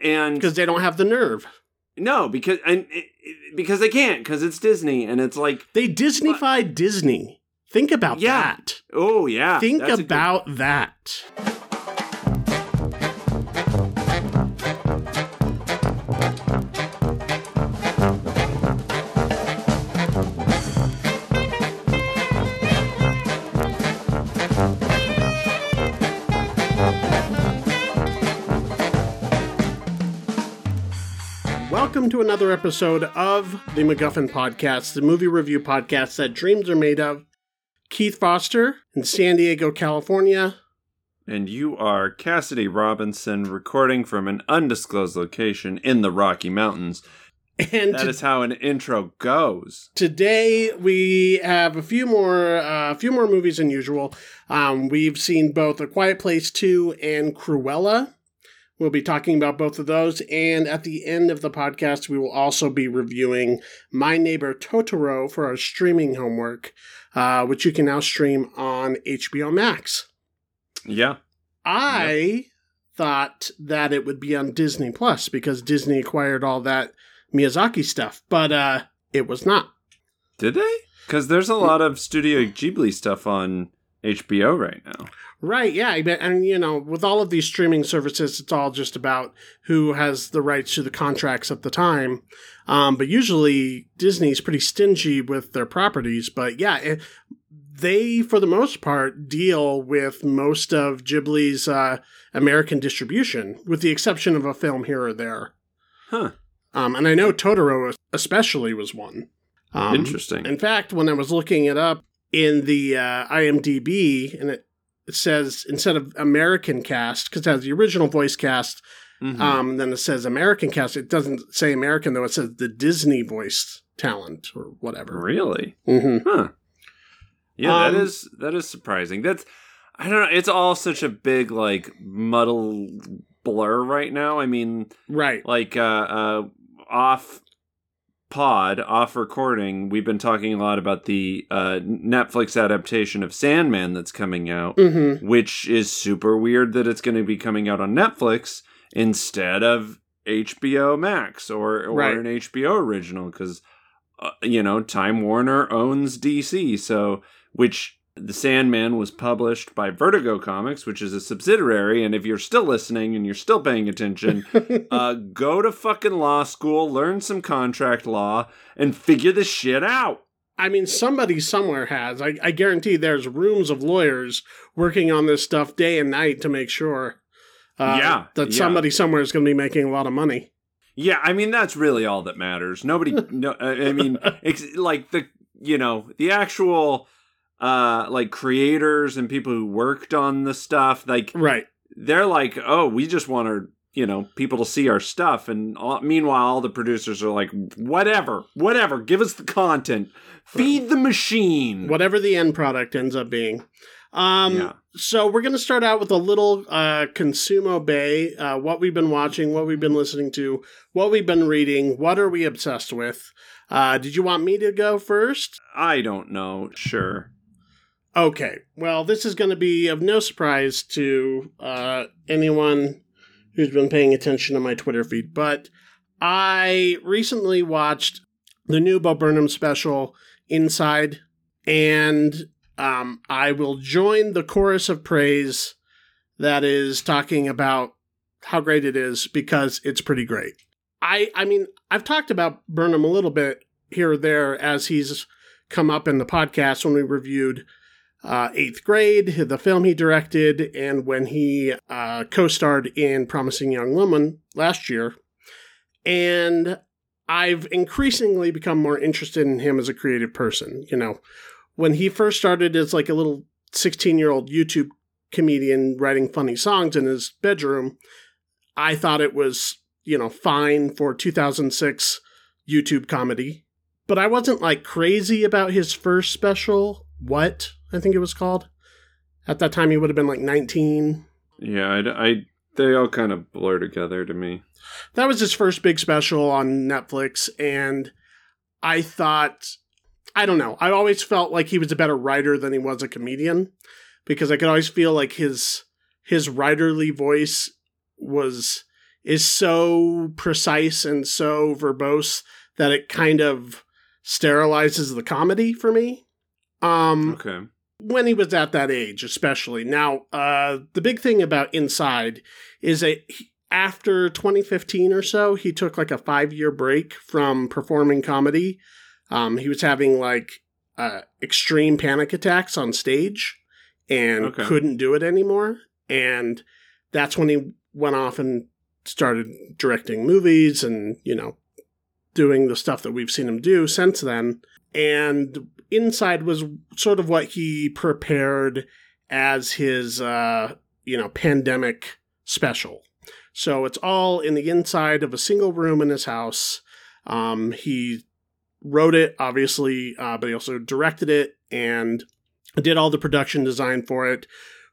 and because they don't have the nerve. no, because and because they can't because it's Disney, and it's like, They Disneyfied Disney. Think about Yeah. that. oh yeah, Think that's a good- about that. Welcome to another episode of the MacGuffin Podcast, the movie review podcast that dreams are made of. Keith Foster in San Diego, California. and you are Cassidy Robinson recording from an undisclosed location in the Rocky Mountains. And That to- is how an intro goes. today we have a few more uh, a few more movies than usual. Um, we've seen both A Quiet Place 2 and Cruella. We'll be talking about both of those. And at the end of the podcast, we will also be reviewing My Neighbor Totoro for our streaming homework, uh, which you can now stream on HBO Max. Yeah, I thought that it would be on Disney Plus because Disney acquired all that Miyazaki stuff, but uh, it was not. did they? Because there's a lot of Studio Ghibli stuff on HBO right now. Right, yeah, and you know, with all of these streaming services, it's all just about who has the rights to the contracts at the time. Um, but usually, Disney's pretty stingy with their properties. But yeah, it, they, for the most part, deal with most of Ghibli's uh, American distribution, with the exception of a film here or there. Huh. Um, and I know Totoro especially was one. Um, Interesting. In fact, when I was looking it up in the uh, IMDb, and it, it says instead of American cast, because it has the original voice cast, Mhm. um, then it says American cast. It doesn't say American, though. It says the Disney voice talent or whatever. really? hmm Huh. Yeah, Um, that is that is surprising. That's I don't know. It's all such a big like muddle blur right now. I mean, Right. like uh, uh, off pod, off recording, we've been talking a lot about the uh, Netflix adaptation of Sandman that's coming out, hmm which is super weird that it's going to be coming out on Netflix instead of HBO Max or or Right. an HBO original because uh, you know Time Warner owns DC, so which. The Sandman was published by Vertigo Comics, which is a subsidiary. And if you're still listening and you're still paying attention, uh, go to fucking law school, learn some contract law, and figure this shit out. I mean, somebody somewhere has. I, I guarantee there's rooms of lawyers working on this stuff day and night to make sure. Uh, Yeah, that yeah. somebody somewhere is going to be making a lot of money. Yeah, I mean that's really all that matters. Nobody, no, I mean, ex- like the you know the actual uh like creators and people who worked on the stuff, like Right. they're like, oh, we just want our you know people to see our stuff, and all, meanwhile all the producers are like, whatever, whatever, give us the content, feed the machine. Whatever the end product ends up being. Um, Yeah. So we're going to start out with a little uh, Consumo Bay, uh, what we've been watching, what we've been listening to, what we've been reading, what are we obsessed with. Uh, did you want me to go first? I don't know. Sure. Okay. Well, this is going to be of no surprise to uh, anyone who's been paying attention to my Twitter feed, but I recently watched the new Bo Burnham special, Inside, and um, I will join the chorus of praise that is talking about how great it is because it's pretty great. I I mean, I've talked about Burnham a little bit here or there as he's come up in the podcast when we reviewed uh, Eighth Grade, the film he directed, and when he uh, co starred in Promising Young Woman last year. And I've increasingly become more interested in him as a creative person. You know, when he first started as like a little 16 year old YouTube comedian writing funny songs in his bedroom, I thought it was, you know, fine for 2006 YouTube comedy. But I wasn't like crazy about his first special, What? I think it was called. At that time, he would have been like 19. Yeah, I, I they all kind of blur together to me. That was his first big special on Netflix, and I thought, I don't know, I always felt like he was a better writer than he was a comedian because I could always feel like his his writerly voice was is so precise and so verbose that it kind of sterilizes the comedy for me. Um, Okay. When he was at that age, especially. Now, uh, the big thing about Inside is that he- after 2015 or so, he took like a five year break from performing comedy. Um, he was having like uh, extreme panic attacks on stage and Okay. couldn't do it anymore. And that's when he went off and started directing movies and, you know, doing the stuff that we've seen him do since then. And Inside was sort of what he prepared as his, uh, you know, pandemic special. So it's all in the inside of a single room in his house. Um, he wrote it, obviously, uh, but he also directed it and did all the production design for it,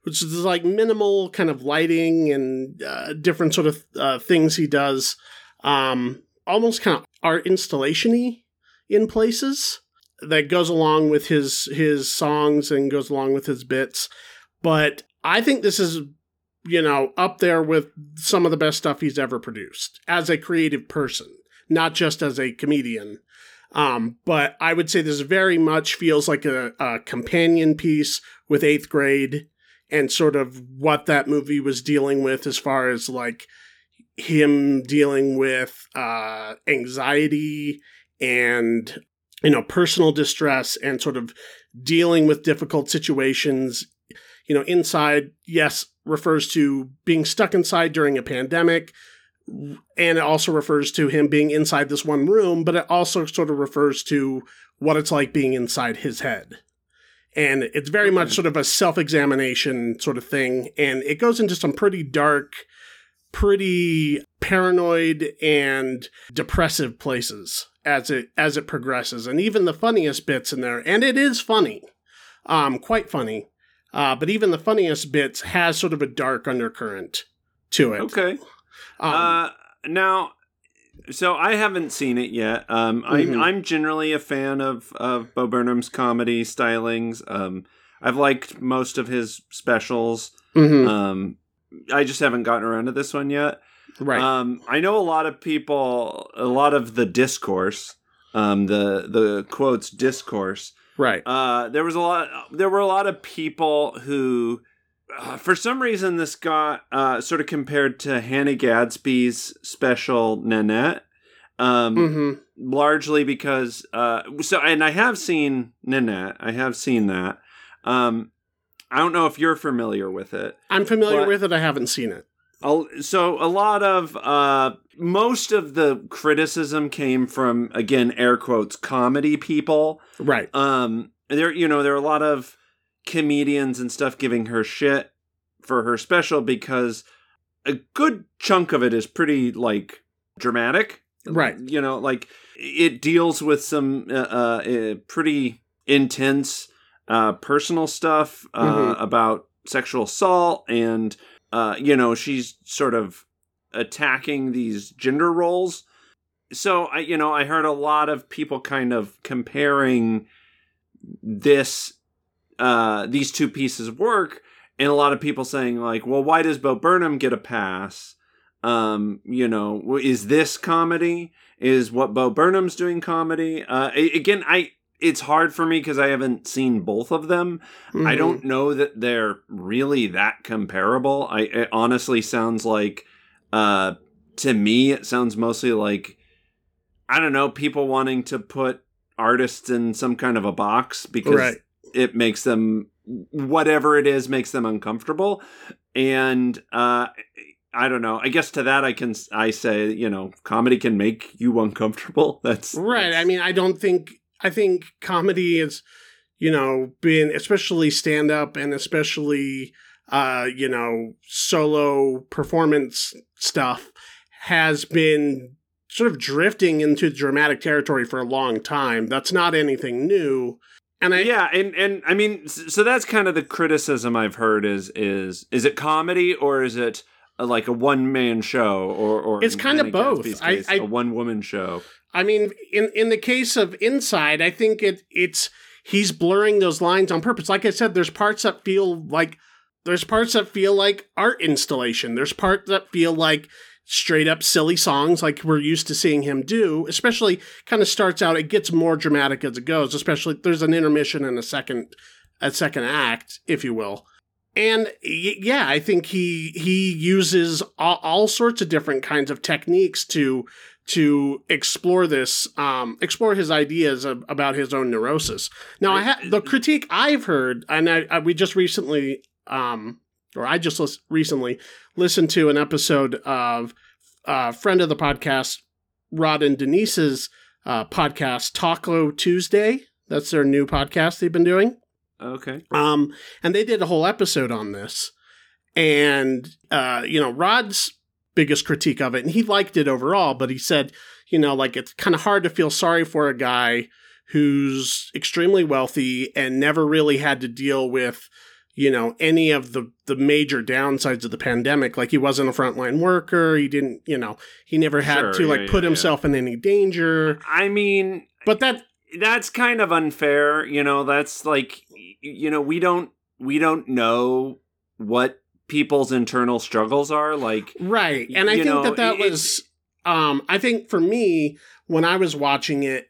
which is like minimal kind of lighting and uh, different sort of uh, things he does. Um, almost kind of art installation-y in places that goes along with his his songs and goes along with his bits. But I think this is you know up there with some of the best stuff he's ever produced as a creative person, not just as a comedian. Um, but I would say this very much feels like a, a companion piece with Eighth Grade and sort of what that movie was dealing with as far as like him dealing with uh, anxiety and you know personal distress and sort of dealing with difficult situations you know inside yes refers to being stuck inside during a pandemic and it also refers to him being inside this one room but it also sort of refers to what it's like being inside his head. And it's very much sort of a self-examination sort of thing and it goes into some pretty dark pretty paranoid and depressive places as it as it progresses and even the funniest bits in there and it is funny um quite funny uh but even the funniest bits has sort of a dark undercurrent to it Okay. um, uh, now, so I haven't seen it yet. Um, I'm Mhm. I'm generally a fan of of Bo Burnham's comedy stylings. Um, I've liked most of his specials. mhm, Um, I just haven't gotten around to this one yet. right Um, I know a lot of people, a lot of the discourse, um, the the quotes discourse. right Uh, there was a lot. There were a lot of people who, uh, for some reason, this got uh, sort of compared to Hannah Gadsby's special Nanette. Um, hmm largely because uh, so, and I have seen Nanette. I have seen that. Um, I don't know if you're familiar with it. i'm familiar with it. I haven't seen it. So a lot of uh most of the criticism came from again air quotes comedy people. Right. Um there you know there are a lot of comedians and stuff giving her shit for her special because a good chunk of it is pretty like dramatic. Right. you know like it deals with some uh, uh uh, pretty intense uh personal stuff uh Mhm. about sexual assault and uh you know she's sort of attacking these gender roles. So i you know i heard a lot of people kind of comparing this uh these two pieces of work and a lot of people saying like well why does bo burnham get a pass? Um you know is this comedy? Is what bo burnham's doing comedy? Uh again i it's hard for me because i haven't seen both of them I Mhm. don't know that they're really that comparable. I it honestly sounds like uh to me it sounds mostly like I don't know, people wanting to put artists in some kind of a box because Right. it makes them whatever it is makes them uncomfortable. And uh I don't know. I guess to that I can I say, you know, comedy can make you uncomfortable. That's Right. that's- I mean, I don't think I think comedy is, you know, been especially stand up and especially uh, you know, solo performance stuff has been sort of drifting into dramatic territory for a long time. That's not anything new. And I yeah and and i mean so that's kind of the criticism i've heard is is is it comedy or is it a, like a one-man show or or It's kinda both. Gadsby's I- case, I- a one-woman show I mean, in in the case of Inside, I think it it's he's blurring those lines on purpose. Like I said, there's parts that feel like there's parts that feel like art installation. There's parts that feel like straight up silly songs like we're used to seeing him do. Especially kind of starts out, it gets more dramatic as it goes. Especially there's an intermission and a second a second act, if you will. And yeah, I think he he uses all, all sorts of different kinds of techniques to to explore this, um, explore his ideas of, about his own neurosis. Now, I ha- the critique I've heard, and I, I we just recently, um, or I just lis- recently listened to an episode of a uh, friend of the podcast, Rod and Denise's uh, podcast, Taco Tuesday. That's their new podcast they've been doing. Okay. Um, and they did a whole episode on this, and uh, you know, Rod's biggest critique of it, and he liked it overall, but he said, you know, like it's kind of hard to feel sorry for a guy who's extremely wealthy and never really had to deal with you know any of the the major downsides of the pandemic. Like he wasn't a frontline worker. He didn't you know he never had Sure, to yeah, like yeah, put yeah. himself in any danger. I mean, but that that's kind of unfair you know that's like you know we don't we don't know what people's internal struggles are like Right. And I think know, that that it- was um I think for me when I was watching it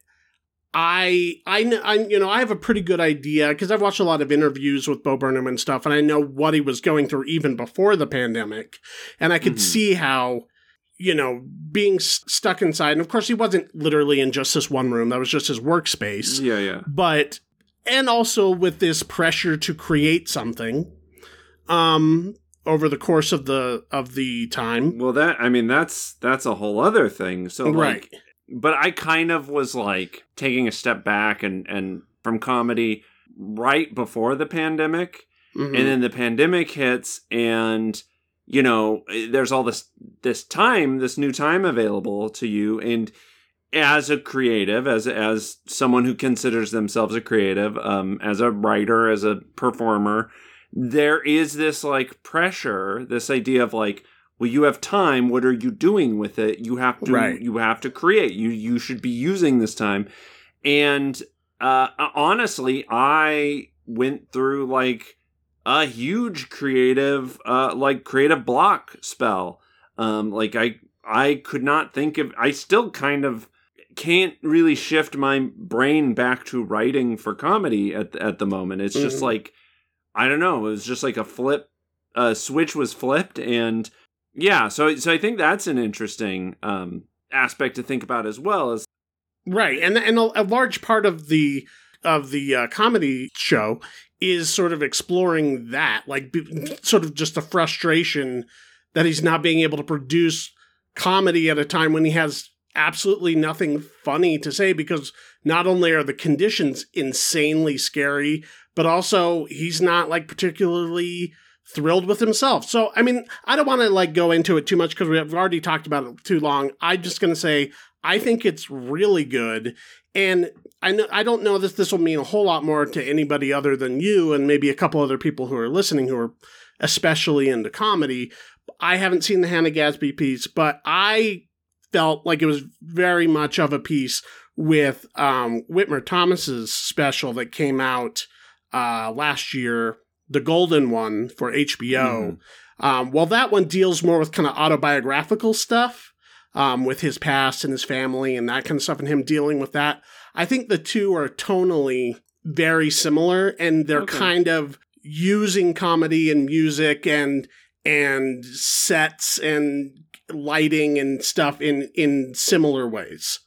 I I I you know I have a pretty good idea because I've watched a lot of interviews with Bo Burnham and stuff and I know what he was going through even before the pandemic and I could Mhm. see how you know being s- stuck inside and of course he wasn't literally in just this one room that was just his workspace yeah yeah but and also with this pressure to create something um over the course of the of the time. Well that i mean that's that's a whole other thing. So like right. but i kind of was like taking a step back and and from comedy right before the pandemic. Mhm. and then the pandemic hits and you know there's all this this time this new time available to you. And as a creative as as someone who considers themselves a creative um as a writer as a performer there is this like pressure this idea of like well you have time what are you doing with it? You have to Right. you have to create. You you should be using this time. And uh honestly i went through like a huge creative uh like creative block spell. Um like i i could not think of i still kind of can't really shift my brain back to writing for comedy at at the moment. It's just Mhm. like i don't know it was just like a flip a switch was flipped and yeah so so i think that's an interesting um aspect to think about as well as right and and a, a large part of the of the uh, comedy show is sort of exploring that like sort of just the frustration that he's not being able to produce comedy at a time when he has absolutely nothing funny to say because not only are the conditions insanely scary but also he's not like particularly thrilled with himself. So, I mean, I don't want to like go into it too much because we've already talked about it too long. I'm just going to say I think it's really good, and I know I don't know that this will mean a whole lot more to anybody other than you and maybe a couple other people who are listening who are especially into comedy. I haven't seen the Hannah Gadsby piece, but I felt like it was very much of a piece with um, Whitmer Thomas's special that came out uh, last year, the Golden one for HBO. Um, well, that one deals more with kind of autobiographical stuff um, with his past and his family and that kind of stuff, and him dealing with that. I think the two are tonally very similar, and they're Okay. kind of using comedy and music and and sets and lighting and stuff in in similar ways.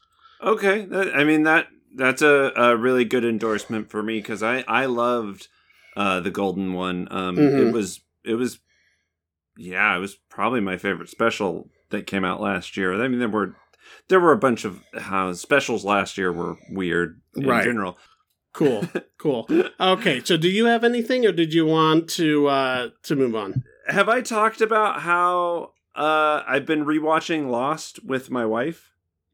Okay, that, I mean that that's a, a really good endorsement for me because I I loved uh, the golden one. Um, Mhm. It was it was yeah, it was probably my favorite special that came out last year. I mean, there were there were a bunch of how specials last year were weird in Right. general. Cool, cool. Okay, so do you have anything, or did you want to uh to move on? Have I talked about how uh, I've been rewatching Lost with my wife?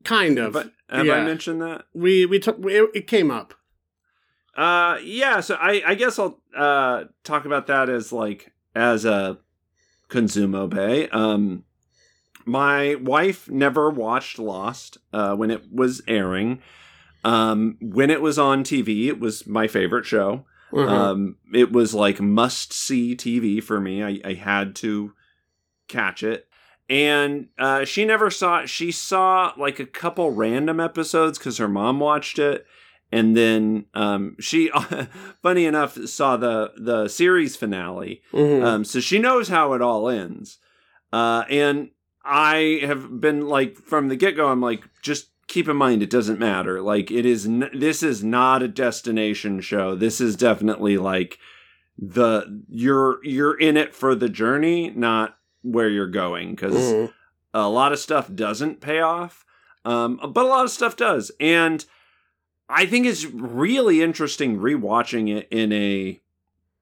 Kind of. Have I mentioned that? We we took it, it came up. Uh, yeah. So I, I guess I'll uh talk about that as like as a consumo bay. Um, my wife never watched Lost uh, when it was airing. Um, when it was on TV, it was my favorite show. Uh-huh. Um, it was like must see TV for me. I, I had to catch it. And uh, she never saw it. She saw like a couple random episodes because her mom watched it, and then um, she, funny enough, saw the the series finale. Mhm. Um, so she knows how it all ends. Uh, and I have been like from the get go. I'm like, just keep in mind, it doesn't matter. Like, it is. N- this is not a destination show. This is definitely like the you're you're in it for the journey, not where you're going. Because Mhm. a lot of stuff doesn't pay off, um, but a lot of stuff does. And I think it's really interesting rewatching it in a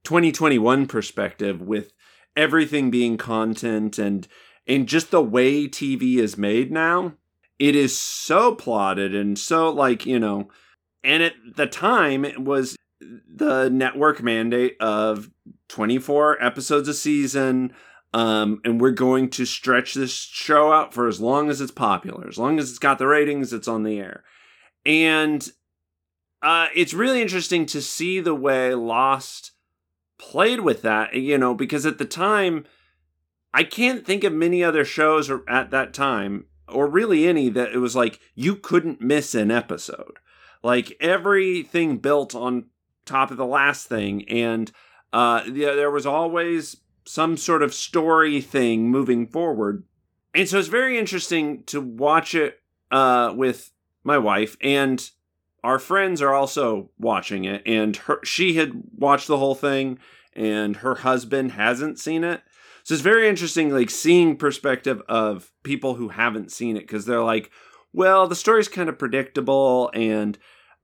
2021 perspective with everything being content and and just the way TV is made now. It is so plotted and so like, you know, and at the time it was the network mandate of 24 episodes a season um, and we're going to stretch this show out for as long as it's popular, as long as it's got the ratings, it's on the air. And uh, it's really interesting to see the way Lost played with that, you know, because at the time, I can't think of many other shows at that time, or really any, that it was like you couldn't miss an episode. Like everything built on top of the last thing, and uh, yeah, there was always some sort of story thing moving forward. And so it's very interesting to watch it uh, with my wife and our friends are also watching it and her she had watched the whole thing and her husband hasn't seen it. So it's very interesting like seeing perspective of people who haven't seen it cuz they're like, well, the story's kind of predictable and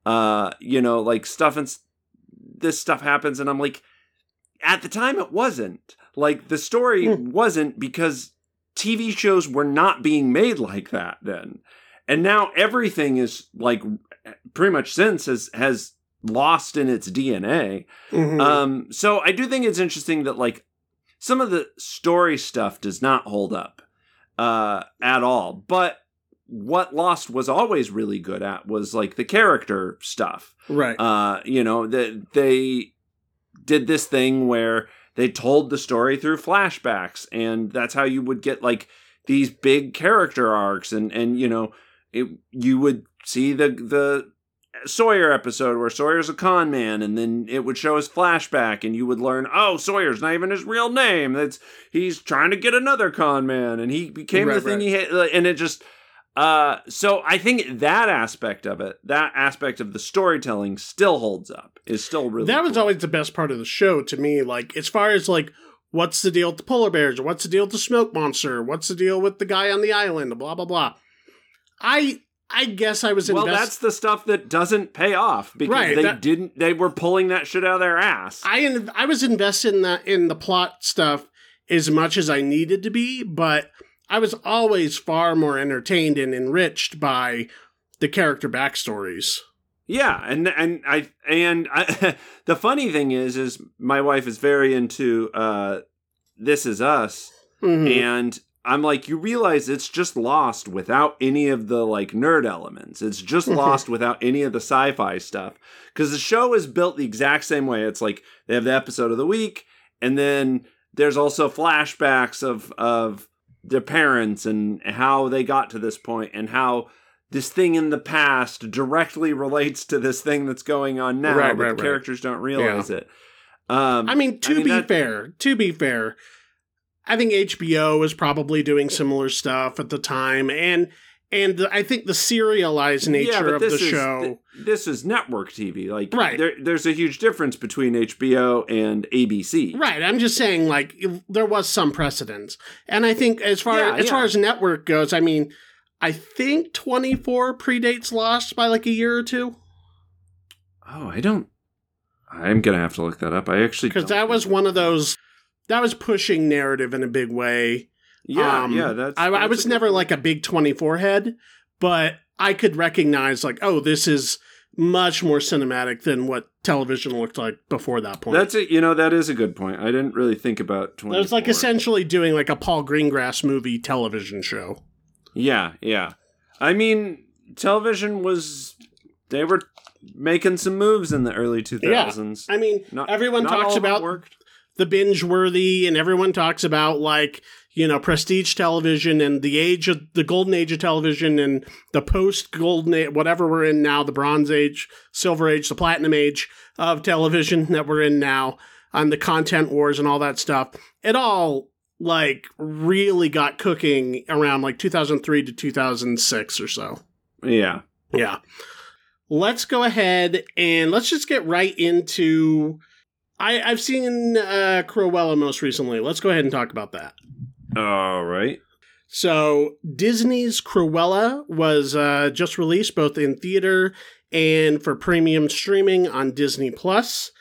uh you know, like stuff and this stuff happens and I'm like at the time it wasn't. Like the story Hmm. wasn't because TV shows were not being made like that then. And now everything is like pretty much since has has lost in its DNA. Mhm. Um so I do think it's interesting that like some of the story stuff does not hold up uh at all. But what Lost was always really good at was like the character stuff right. uh, you know, that they did this thing where they told the story through flashbacks, and that's how you would get like these big character arcs, and and you know, it, you would see the the Sawyer episode where Sawyer's a con man, and then it would show his flashback, and you would learn, oh, Sawyer's not even his real name. That's he's trying to get another con man, and he became the thing right. he had, and it just. Uh, so I think that aspect of it, that aspect of the storytelling, still holds up. Is still really that was cool. always the best part of the show to me. Like, as far as like, what's the deal with the polar bears, or what's the deal with the smoke monster, what's the deal with the guy on the island, blah blah blah. I I guess I was well. That's the stuff that doesn't pay off because Right, they that- didn't. They were pulling that shit out of their ass. I in- I was invested in that in the plot stuff as much as I needed to be, but I was always far more entertained and enriched by the character backstories. Yeah, and and I and I, the funny thing is, is my wife is very into uh, This Is Us, Mhm. and I'm like, you realize it's just lost without any of the like nerd elements. It's just Mhm. lost without any of the sci-fi stuff because the show is built the exact same way. It's like they have the episode of the week, and then there's also flashbacks of of their parents and how they got to this point and how this thing in the past directly relates to this thing that's going on now, Right, but right, the right. characters don't realize it. Um, I mean, to mean, be that- fair, to be fair, I think HBO was probably doing similar stuff at the time, and and the, I think the serialized nature of the show. th- this is network TV. Like, Right. there, there's a huge difference between HBO and ABC. Right, I'm just saying, like there was some precedence, and I think as far Yeah, as far as network goes, I mean, I think 24 predates Lost by like a year or two Oh, I don't. I'm gonna have to look that up. I actually because that was one of those that was pushing narrative in a big way. Yeah, Um, yeah. That's. I, I was never like a big 24 head, but I could recognize like, oh, this is much more cinematic than what television looked like before that point. That's it. You know, that is a good point. I didn't really think about. 24. it was like essentially doing like a Paul Greengrass movie television show. Yeah, yeah. I mean, television was. They were making some moves in the early 2000s. I mean, Not- everyone not talks about worked. the binge worthy, and everyone talks about like you know, prestige television and the age of the golden age of television and the post golden age, whatever we're in now, the bronze age, silver age, the platinum age of television that we're in now, on the content wars and all that stuff. It all like really got cooking around like 2003 to 2006 or so. Yeah. Yeah. Let's go ahead and let's just get right into. I, I've seen uh, Cruella most recently. Let's go ahead and talk about that. All right. So Disney's Cruella was uh, just released both in theater and for premium streaming on Disney Plus,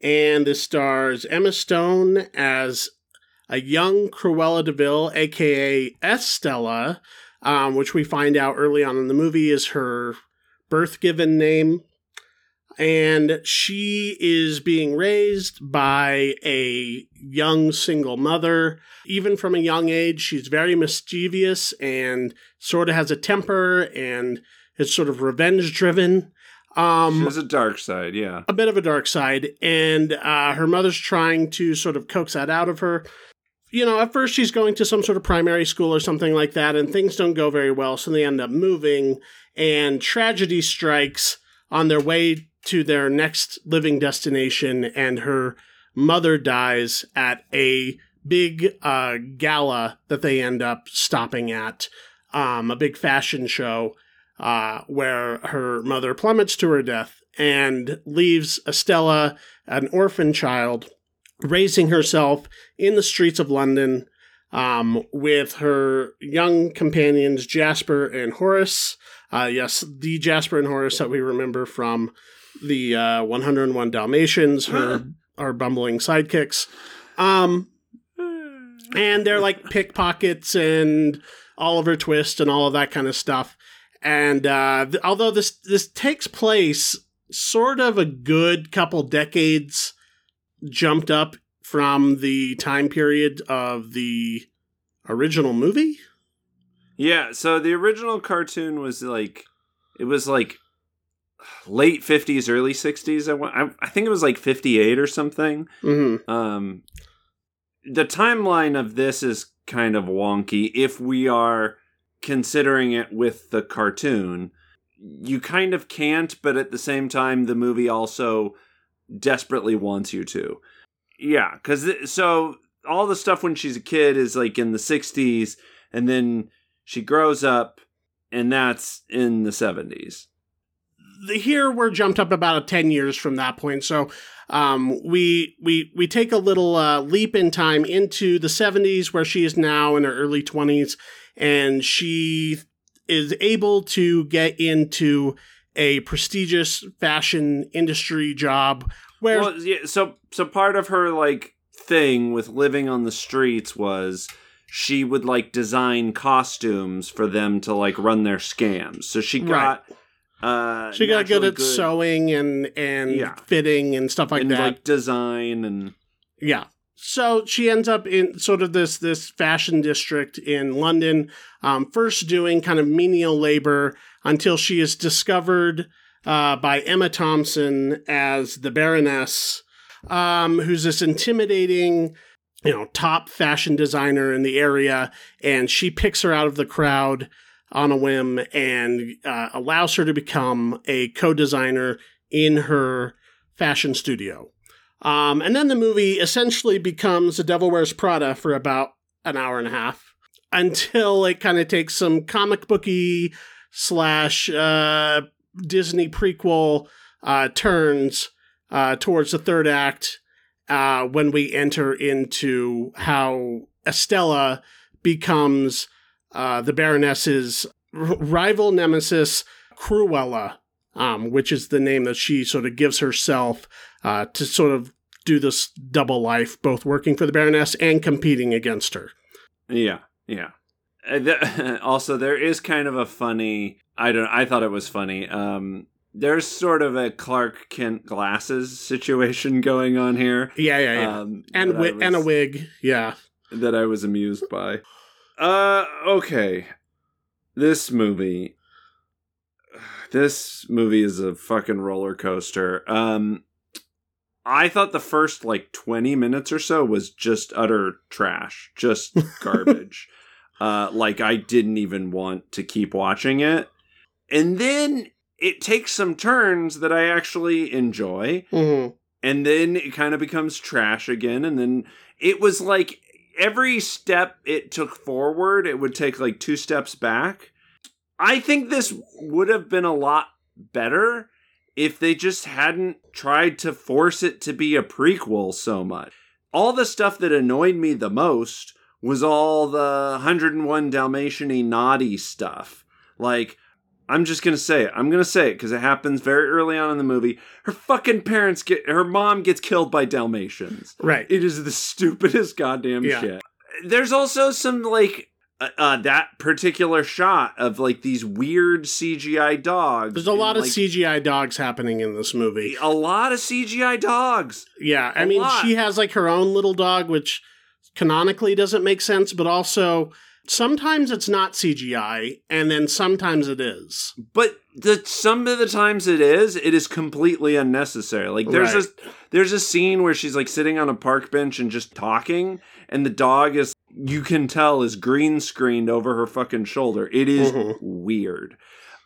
and this stars Emma Stone as a young Cruella de Vil, aka Estella, um, which we find out early on in the movie is her birth given name. And she is being raised by a young single mother. Even from a young age, she's very mischievous and sort of has a temper and is sort of revenge driven. Um, she has a dark side, yeah. A bit of a dark side. And uh, her mother's trying to sort of coax that out of her you know, at first she's going to some sort of primary school or something like that, and things don't go very well, so they end up moving, and tragedy strikes on their way to their next living destination, and her mother dies at a big uh, gala that they end up stopping at, um, a big fashion show, uh, where her mother plummets to her death and leaves Estella, an orphan child, raising herself in the streets of London um, with her young companions Jasper and Horace. Uh, yes, the Jasper and Horace that we remember from the uh, 101 Dalmatians, her our bumbling sidekicks. Um, and they're like pickpockets and Oliver Twist and all of that kind of stuff. And uh, th- although this this takes place sort of a good couple decades jumped up from the time period of the original movie. Yeah, so the original cartoon was like it was like late 50s early 60s I, I think it was like 58 or something mm-hmm. um the timeline of this is kind of wonky if we are considering it with the cartoon you kind of can't but at the same time the movie also desperately wants you to yeah, because so all the stuff when she's a kid is like in the 60s, and then she grows up, and that's in the 70s. Here we're jumped up about 10 years from that point. So um, we we we take a little uh, leap in time into the 70s, where she is now in her early 20s, and she is able to get into a prestigious fashion industry job where well, yeah, so so part of her like thing with living on the streets was she would like design costumes for them to like run their scams. So she got right. Uh she got good at good. sewing and and yeah. fitting and stuff like and, that. Like design and yeah. So she ends up in sort of this this fashion district in London, um, first doing kind of menial labor until she is discovered uh, by Emma Thompson as the Baroness, um, who's this intimidating, you know, top fashion designer in the area, and she picks her out of the crowd on a whim and uh, allows her to become a co-designer in her fashion studio. Um, and then the movie essentially becomes The Devil Wears Prada for about an hour and a half until it kind of takes some comic booky slash uh, Disney prequel uh, turns uh, towards the third act uh, when we enter into how Estella becomes uh, the Baroness's r- rival nemesis, Cruella, um, which is the name that she sort of gives herself uh, to sort of do this double life, both working for the Baroness and competing against her. Yeah, yeah. Uh, also, there is kind of a funny I don't. I thought it was funny. Um, there's sort of a Clark Kent glasses situation going on here. Yeah, yeah, yeah. Um, and wi- was, and a wig. Yeah. That I was amused by. Uh, okay. This movie. This movie is a fucking roller coaster. Um, I thought the first like 20 minutes or so was just utter trash, just garbage. uh, like I didn't even want to keep watching it. And then it takes some turns that I actually enjoy. Mhm. And then it kind of becomes trash again. And then it was like every step it took forward, it would take like two steps back. I think this would have been a lot better if they just hadn't tried to force it to be a prequel so much. All the stuff that annoyed me the most was all the 101 Dalmatian naughty stuff. Like, I'm just gonna say it. I'm gonna say it because it happens very early on in the movie. Her fucking parents get, her mom gets killed by Dalmatians. Right. It is the stupidest goddamn Yeah. shit. There's also some like uh, uh, that particular shot of like these weird CGI dogs. There's a lot and, of like, CGI dogs happening in this movie. a lot of CGI dogs. Yeah, I A mean, lot. she has like her own little dog, which canonically doesn't make sense, but also sometimes it's not CGI, and then sometimes it is. But the some of the times it is, it is completely unnecessary. Like there's Right. a there's a scene where she's like sitting on a park bench and just talking, and the dog is you can tell is green screened over her fucking shoulder. It is Mhm. weird.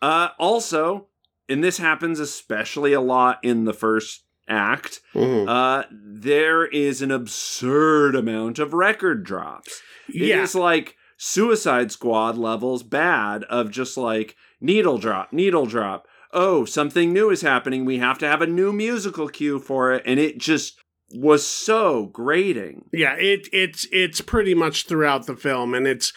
Uh, also, and this happens especially a lot in the first act. Mhm. Uh, there is an absurd amount of record drops. It is yeah, like Suicide Squad levels bad of just like needle drop, needle drop. Oh, something new is happening. We have to have a new musical cue for it. And it just was so grating. yeah, it it's it's pretty much throughout the film, and it's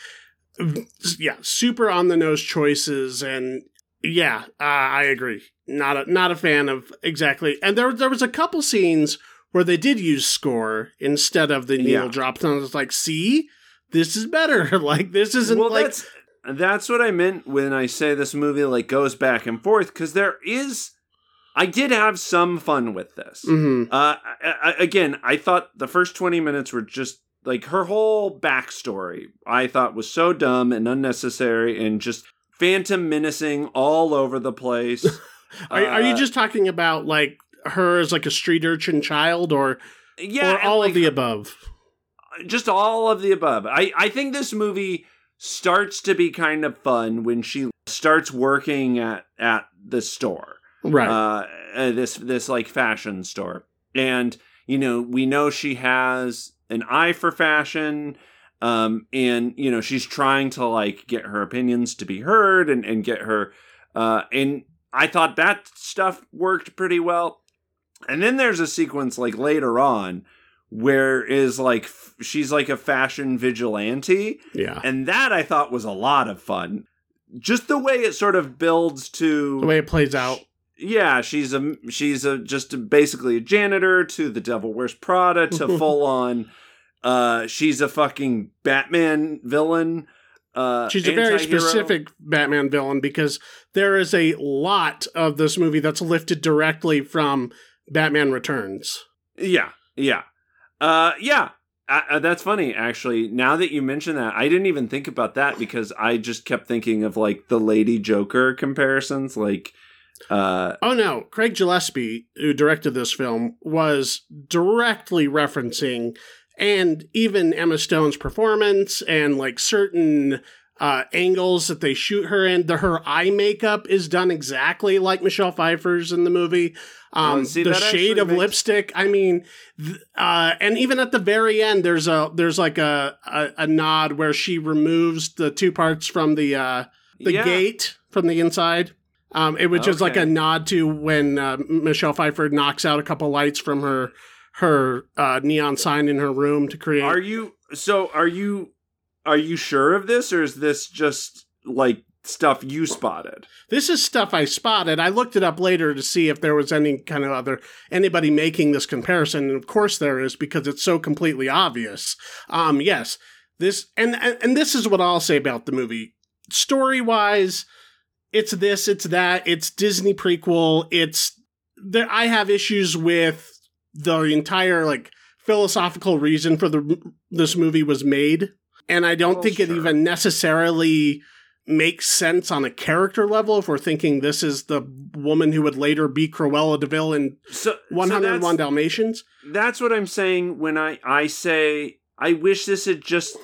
yeah, super on the nose choices, and yeah, uh, I agree. Not a not a fan of exactly. And there there was a couple scenes where they did use score instead of the needle Yeah. drops, and I was like, see, this is better. like this isn't well, like that's that's what I meant when I say this movie like goes back and forth because there is. I did have some fun with this. Mhm. Uh, I, I, again, I thought the first 20 minutes were just like her whole backstory, I thought was so dumb and unnecessary and just phantom menacing all over the place. Are, are you Uh, just talking about like her as like a street urchin child, or yeah, or all like, of the above? Just all of the above. I, I think this movie starts to be kind of fun when she starts working at, at the store. Right. uh, uh, this this like fashion store, and you know we know she has an eye for fashion, um, and you know she's trying to like get her opinions to be heard and and get her, uh, and I thought that stuff worked pretty well, and then there's a sequence like later on where is like she's like a fashion vigilante yeah. and that I thought was a lot of fun. Just the way it sort of builds to The way it plays out. yeah, she's a she's a just a, basically a janitor to the Devil Wears Prada to full on. Uh, she's a fucking Batman villain. Uh, She's a very anti-hero. specific Batman villain because there is a lot of this movie that's lifted directly from Batman Returns. Yeah, yeah, uh, yeah. Uh, uh, that's funny, actually. Now that you mention that, I didn't even think about that because I just kept thinking of like the Lady Joker comparisons, like. Uh, Oh no, Craig Gillespie, who directed this film, was directly referencing and even Emma Stone's performance and like certain uh, angles that they shoot her in. The her eye makeup is done exactly like Michelle Pfeiffer's in the movie. Um, Oh, see, the shade of makes- lipstick. I mean, th- uh, and even at the very end, there's a there's like a, a a nod where she removes the two parts from the uh, the yeah. gate from the inside. Um, it was just like a nod to when uh, Michelle Pfeiffer knocks out a couple lights from her her uh, neon sign in her room to create. Are you so? Are you are you sure of this, or is this just like stuff you spotted? this is stuff I spotted. I looked it up later to see if there was any kind of other anybody making this comparison, and of course there is because it's so completely obvious. Um, yes, this and and, and this is what I'll say about the movie. Story wise, it's this, it's that, it's Disney prequel. It's there. I have issues with the entire like philosophical reason for the this movie was made, and I don't Well, think it sure. even necessarily makes sense on a character level if we're thinking this is the woman who would later be Cruella de Vil in So, 101 so that's, Dalmatians. that's what I'm saying when I I say I wish this had just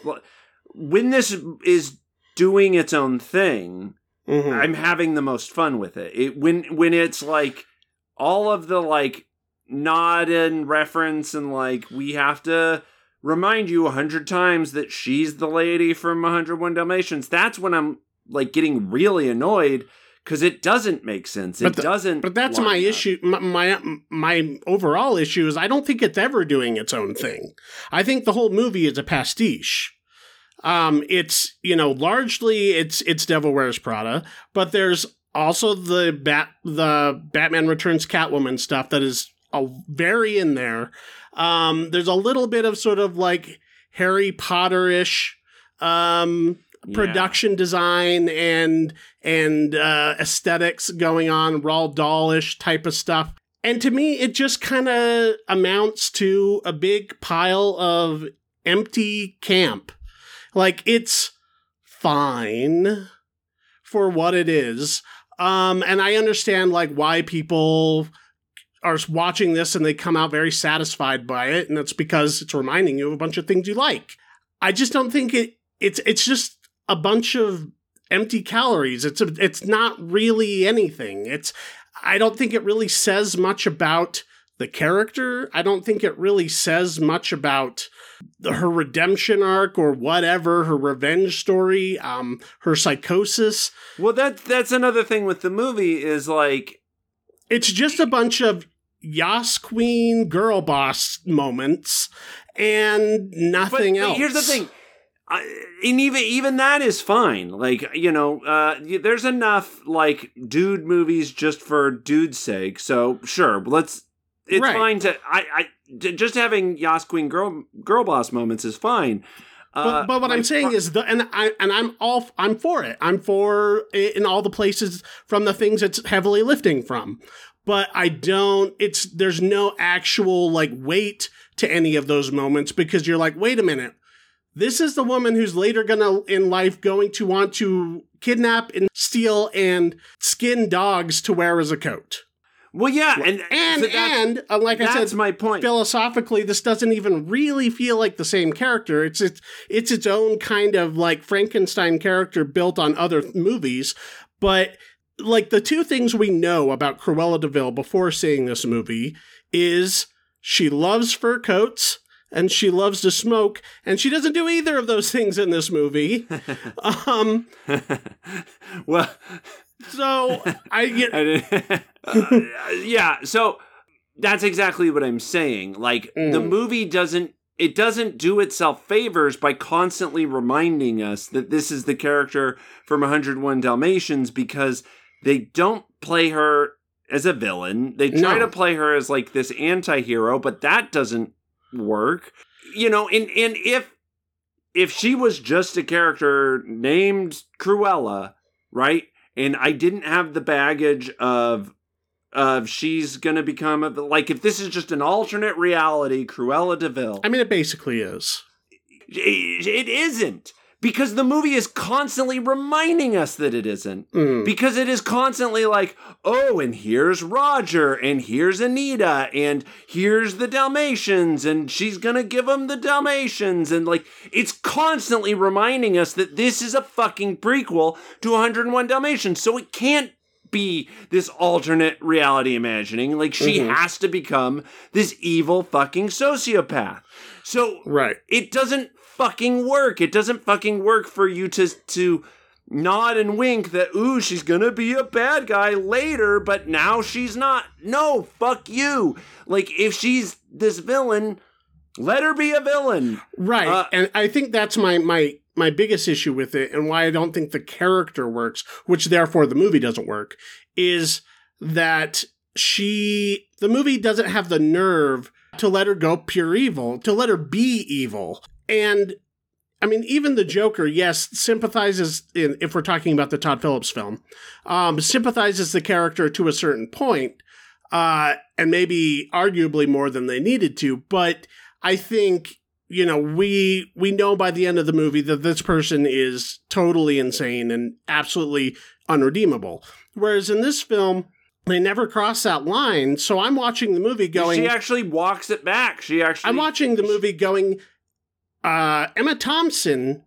when this is doing its own thing. Mhm. I'm having the most fun with it. it. When when it's like all of the like nod and reference and like we have to remind you a hundred times that she's the lady from 101 Dalmatians. That's when I'm like getting really annoyed because it doesn't make sense. It the- doesn't. But that's my up. issue. My, my my overall issue is I don't think it's ever doing its own thing. I think the whole movie is a pastiche. Um, it's you know largely it's it's Devil Wears Prada, but there's also the bat the Batman Returns Catwoman stuff that is a, very in there. Um, there's a little bit of sort of like Harry Potter ish. Um, Yeah. production design and and uh, aesthetics going on, Roald Dahlish type of stuff. And to me, it just kind of amounts to a big pile of empty camp. Like it's fine for what it is. Um, and I understand like why people are watching this and they come out very satisfied by it, and that's because it's reminding you of a bunch of things you like. I just don't think it it's it's just a bunch of empty calories. It's a, it's not really anything. It's I don't think it really says much about the character. I don't think it really says much about the, her redemption arc or whatever, her revenge story, um, her psychosis. Well, that that's another thing with the movie is like It's just a bunch of Yas Queen girl boss moments and nothing but else. here's the thing. I, and even even that is fine. Like you know, uh, there's enough like dude movies just for dude's sake. So sure, let's. It's Right. fine to I, I just having Yas Queen girl girl boss moments is fine. Uh, But, but what like, I'm saying is the and I and I'm all I'm for it. I'm for it in all the places from the things it's heavily lifting from. But I don't it's there's no actual like weight to any of those moments because you're like, wait a minute. This is the woman who's later gonna in life going to want to kidnap and steal and skin dogs to wear as a coat. well, yeah, and And so and uh, like I that's said, my point. philosophically this doesn't even really feel like the same character it's it's it's its own kind of like frankenstein character built on other movies but like the two things we know about cruella de vil before seeing this movie is she loves fur coats and she loves to smoke and she doesn't do either of those things in this movie um well, so i get I Uh, yeah, so that's exactly what I'm saying. Like the Mm. movie doesn't it doesn't do itself favors by constantly reminding us that this is the character from 101 Dalmatians because they don't play her as a villain. They try No. to play her as like this anti-hero, but that doesn't work. You know, and and if if she was just a character named Cruella, right? And I didn't have the baggage of of she's gonna become a, like if this is just an alternate reality, Cruella de Vil. i mean it basically is it, it isn't because the movie is constantly reminding us that it isn't. Mm. Because it is constantly like, oh, and here's Roger, and here's Anita, and here's the Dalmatians, and she's gonna give them the Dalmatians, and like, it's constantly reminding us that this is a fucking prequel to 101 Dalmatians, so it can't be this alternate reality imagining. Like, she Mhm. has to become this evil fucking sociopath. So, right it doesn't fucking work. It doesn't fucking work for you to to nod and wink that ooh she's gonna be a bad guy later, but now she's not. No, fuck you. Like if she's this villain, let her be a villain. Right. Uh, and I think that's my my my biggest issue with it and why I don't think the character works, which therefore the movie doesn't work, is that she the movie doesn't have the nerve to let her go pure evil, to let her be evil. And I mean, even the Joker, yes, sympathizes in, if we're talking about the Todd Phillips film, um, sympathizes the character to a certain point, uh, and maybe arguably more than they needed to. But I think you know we we know by the end of the movie that this person is totally insane and absolutely unredeemable. Whereas in this film, they never cross that line. So I'm watching the movie going. she actually walks it back. She actually. I'm watching the movie going. Uh, Emma Thompson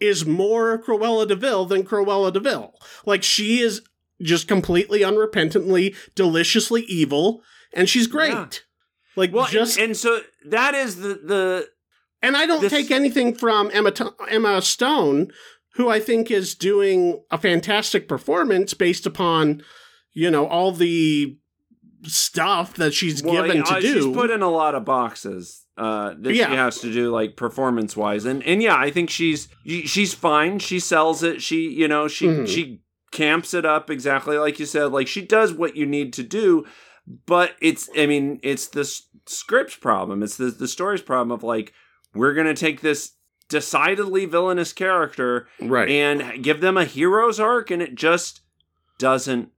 is more Cruella de Vil than Cruella de Vil. Like she is just completely unrepentantly, deliciously evil, and she's great. Yeah. Like Well, just and, and so that is the the And I don't This- take anything from Emma Emma Stone, who I think is doing a fantastic performance based upon, you know, all the stuff that she's well, given to uh, do. She's put in a lot of boxes uh, that Yeah. she has to do, like performance wise, and and yeah, I think she's she's fine. She sells it. She you know she Mhm. she camps it up exactly like you said. Like she does what you need to do, but it's I mean it's the script's problem. It's the the story's problem of like we're gonna take this decidedly villainous character right. and give them a hero's arc, and it just doesn't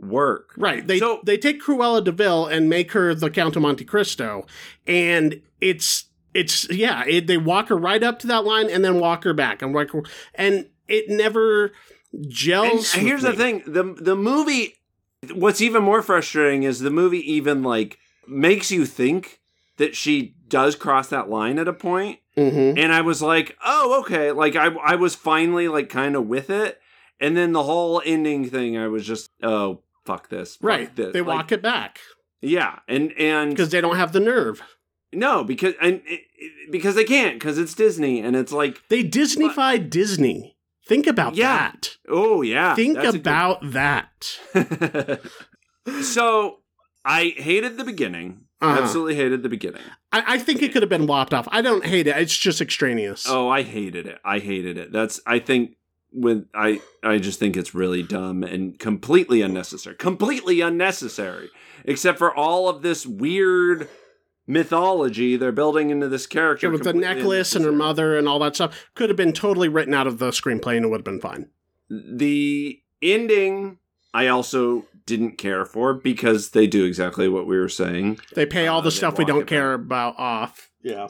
work. Right. They So- they take Cruella de Vil and make her the Count of Monte Cristo, and it's it's yeah. It, they walk her right up to that line and then walk her back and her, and it never And gels. with here's the thing: the the movie. What's even more frustrating is the movie even like makes you think that she does cross that line at a point, Mhm. and I was like, oh okay, like I I was finally like kind of with it, and then the whole ending thing, I was just oh fuck this, fuck Right. this. They Like, walk it back yeah, and and because they don't have the nerve. no because and it- it- because they can't because it's Disney and it's like They Disneyfied Disney. Think about Yeah. that. oh yeah, Think that's a good- about that. so I hated the beginning. Uh-huh. Absolutely hated the beginning. I, I think it could have been lopped off. I don't hate it. It's just extraneous. Oh, I hated it. I hated it. That's I think with I I just think it's really dumb and completely unnecessary. Completely unnecessary. Except for all of this weird mythology they're building into this character. Yeah, with the necklace and her mother and all that stuff could have been totally written out of the screenplay and it would have been fine. The ending I also didn't care for because they do exactly what we were saying. They pay all Uh, the they stuff we don't it care about off. Yeah.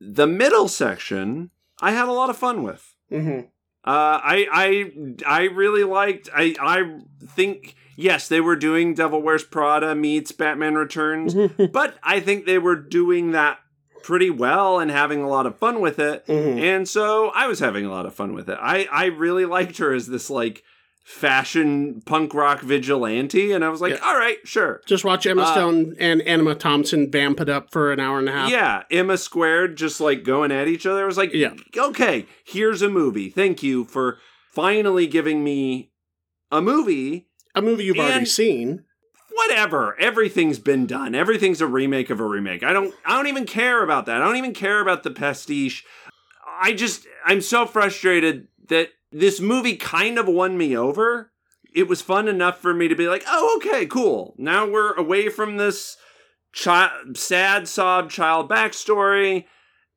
The middle section I had a lot of fun with. Mm-hmm. Uh, I I I really liked. I I think yes, they were doing Devil Wears Prada meets Batman Returns, Mm-hmm. but I think they were doing that pretty well and having a lot of fun with it. Mhm. And so I was having a lot of fun with it. I I really liked her as this like fashion punk rock vigilante, and I was like, Yeah. all right, sure. Just watch Emma Uh, Stone and Emma Thompson vamp it up for an hour and a half. Yeah, Emma squared just like going at each other. I was like, Yeah. okay, here's a movie. Thank you for finally giving me a movie A movie you've already seen. whatever everything's been done everything's a remake of a remake i don't i don't even care about that i don't even care about the pastiche i just i'm so frustrated that this movie kind of won me over it was fun enough for me to be like oh okay cool now we're away from this chi- sad sob child backstory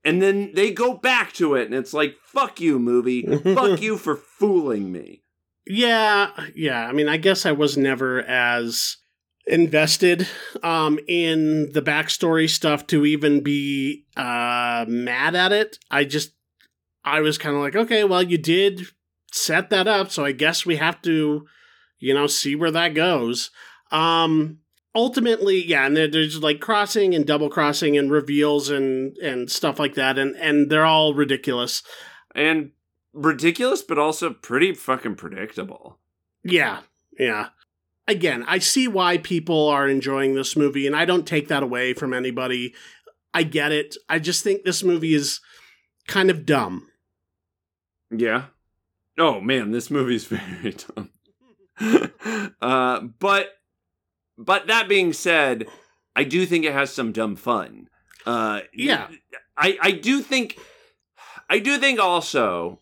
and then they go back to it and it's like fuck you movie fuck you for fooling me Yeah, yeah. I mean, I guess I was never as invested um, in the backstory stuff to even be uh, mad at it. I just, I was kind of like, okay, well, you did set that up, so I guess we have to, you know, see where that goes. Um, ultimately, yeah, and there's like crossing and double crossing and reveals and and stuff like that, and and they're all ridiculous. and ridiculous but also pretty fucking predictable Yeah, yeah. Again, I see why people are enjoying this movie, and I don't take that away from anybody. I get it. I just think this movie is kind of dumb. Yeah. Oh man, this movie's very dumb. uh, but but that being said, I do think it has some dumb fun. Uh, Yeah. I I do think I do think also.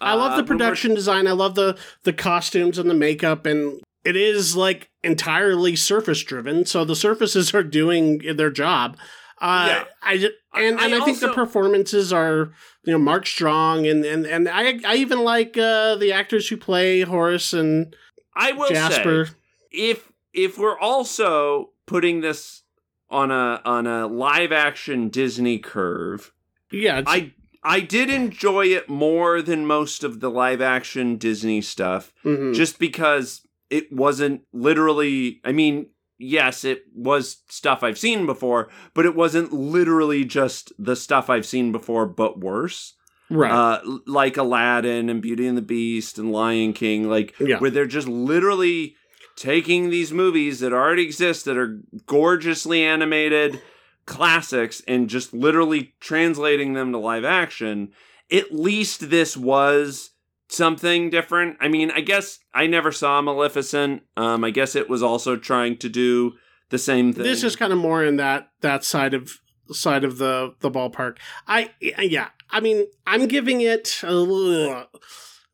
I love uh, the we're- production design. I love the the costumes and the makeup, and it is like entirely surface driven. So the surfaces are doing their job. Uh, Yeah. I just, and I- and I I, think the performances are you know Mark Strong and and and I I even like uh, the actors who play Horace and I will Jasper. say if if we're also putting this on a on a live action Disney curve, Yeah, I I did enjoy it more than most of the live action Disney stuff mhm. just because it wasn't literally. I mean, yes, it was stuff I've seen before, but it wasn't literally just the stuff I've seen before, but worse. Right. Uh, like Aladdin and Beauty and the Beast and Lion King, like Yeah. where they're just literally taking these movies that already exist that are gorgeously animated classics and just literally translating them to live action. At least this was something different. I mean, I guess I never saw Maleficent. Um, I guess it was also trying to do the same thing. this is kind of more in that that side of side of the the ballpark. I yeah. I mean, I'm giving it a,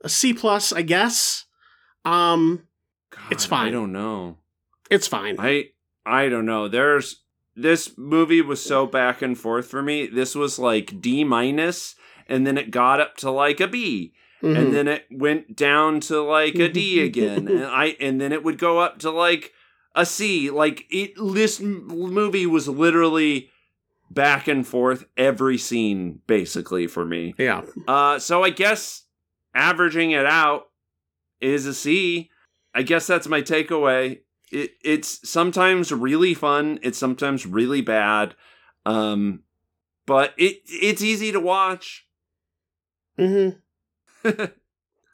a C plus, I guess. Um, God, it's fine. I don't know. it's fine. I I don't know. There's this movie was so back and forth for me. This was like D minus, and then it got up to like a B, Mhm. and then it went down to like a D again, and I and then it would go up to like a C. Like it, this movie was literally back and forth every scene basically for me. yeah. Uh, so I guess averaging it out is a C. I guess that's my takeaway. It, it's sometimes really fun. It's sometimes really bad. Um, but it it's easy to watch. hmm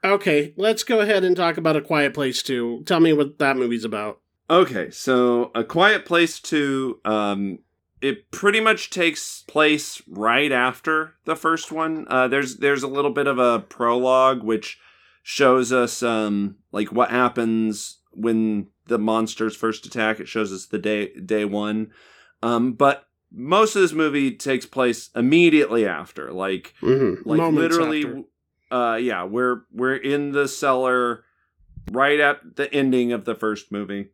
Okay, let's go ahead and talk about A Quiet Place 2. Tell me what that movie's about. Okay, so A Quiet Place 2, um, it pretty much takes place right after the first one. Uh, there's there's a little bit of a prologue which shows us um, like what happens when the monsters first attack. It shows us the day day one, um, but most of this movie takes place immediately after. Like Mm-hmm. like literally uh yeah we're we're in the cellar right at the ending of the first movie.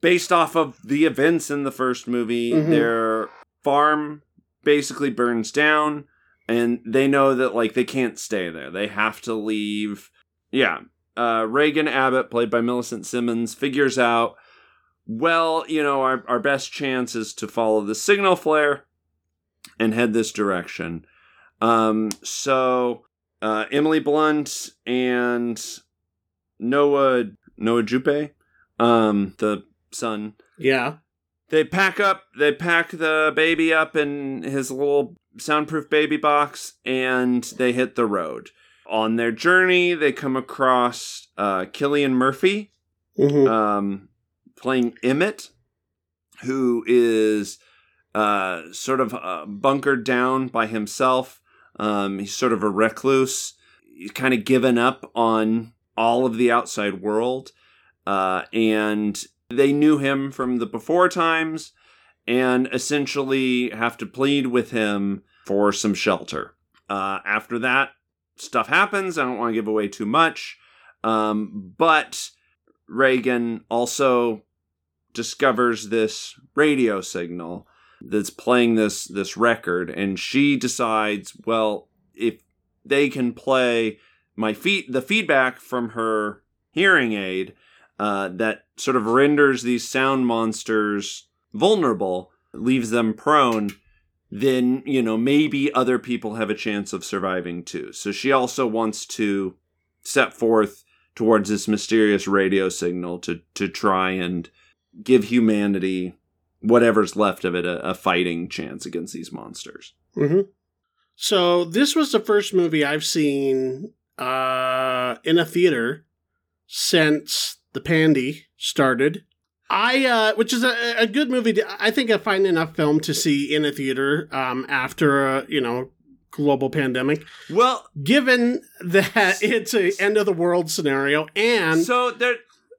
Based off of the events in the first movie Mhm. their farm basically burns down and they know that like they can't stay there. They have to leave. Yeah uh regan abbott played by millicent simmonds figures out well you know our, our best chance is to follow the signal flare and head this direction. Um so uh, Emily Blunt and Noah Noah Jupe, um, the son. Yeah. They pack up. They pack the baby up in his little soundproof baby box, and they hit the road. On their journey, they come across uh, Cillian Murphy, hmm um, playing Emmett, who is uh, sort of uh, bunkered down by himself. Um, he's sort of a recluse. He's kind of given up on all of the outside world. Uh, and they knew him from the before times and essentially have to plead with him for some shelter. Uh, after that, stuff happens. I don't want to give away too much. Um, but Regan also discovers this radio signal that's playing this this record and she decides well if they can play my feet the feedback from her hearing aid uh, that sort of renders these sound monsters vulnerable leaves them prone then you know maybe other people have a chance of surviving too. So she also wants to set forth towards this mysterious radio signal to to try and give humanity whatever's left of it a, a fighting chance against these monsters. hmm So this was the first movie I've seen uh, in a theater since the Pandy started. I, uh, which is a, a good movie. To, I think I find enough film to see in a theater um, after a you know global pandemic. Well, Given that it's a end of the world scenario, and so there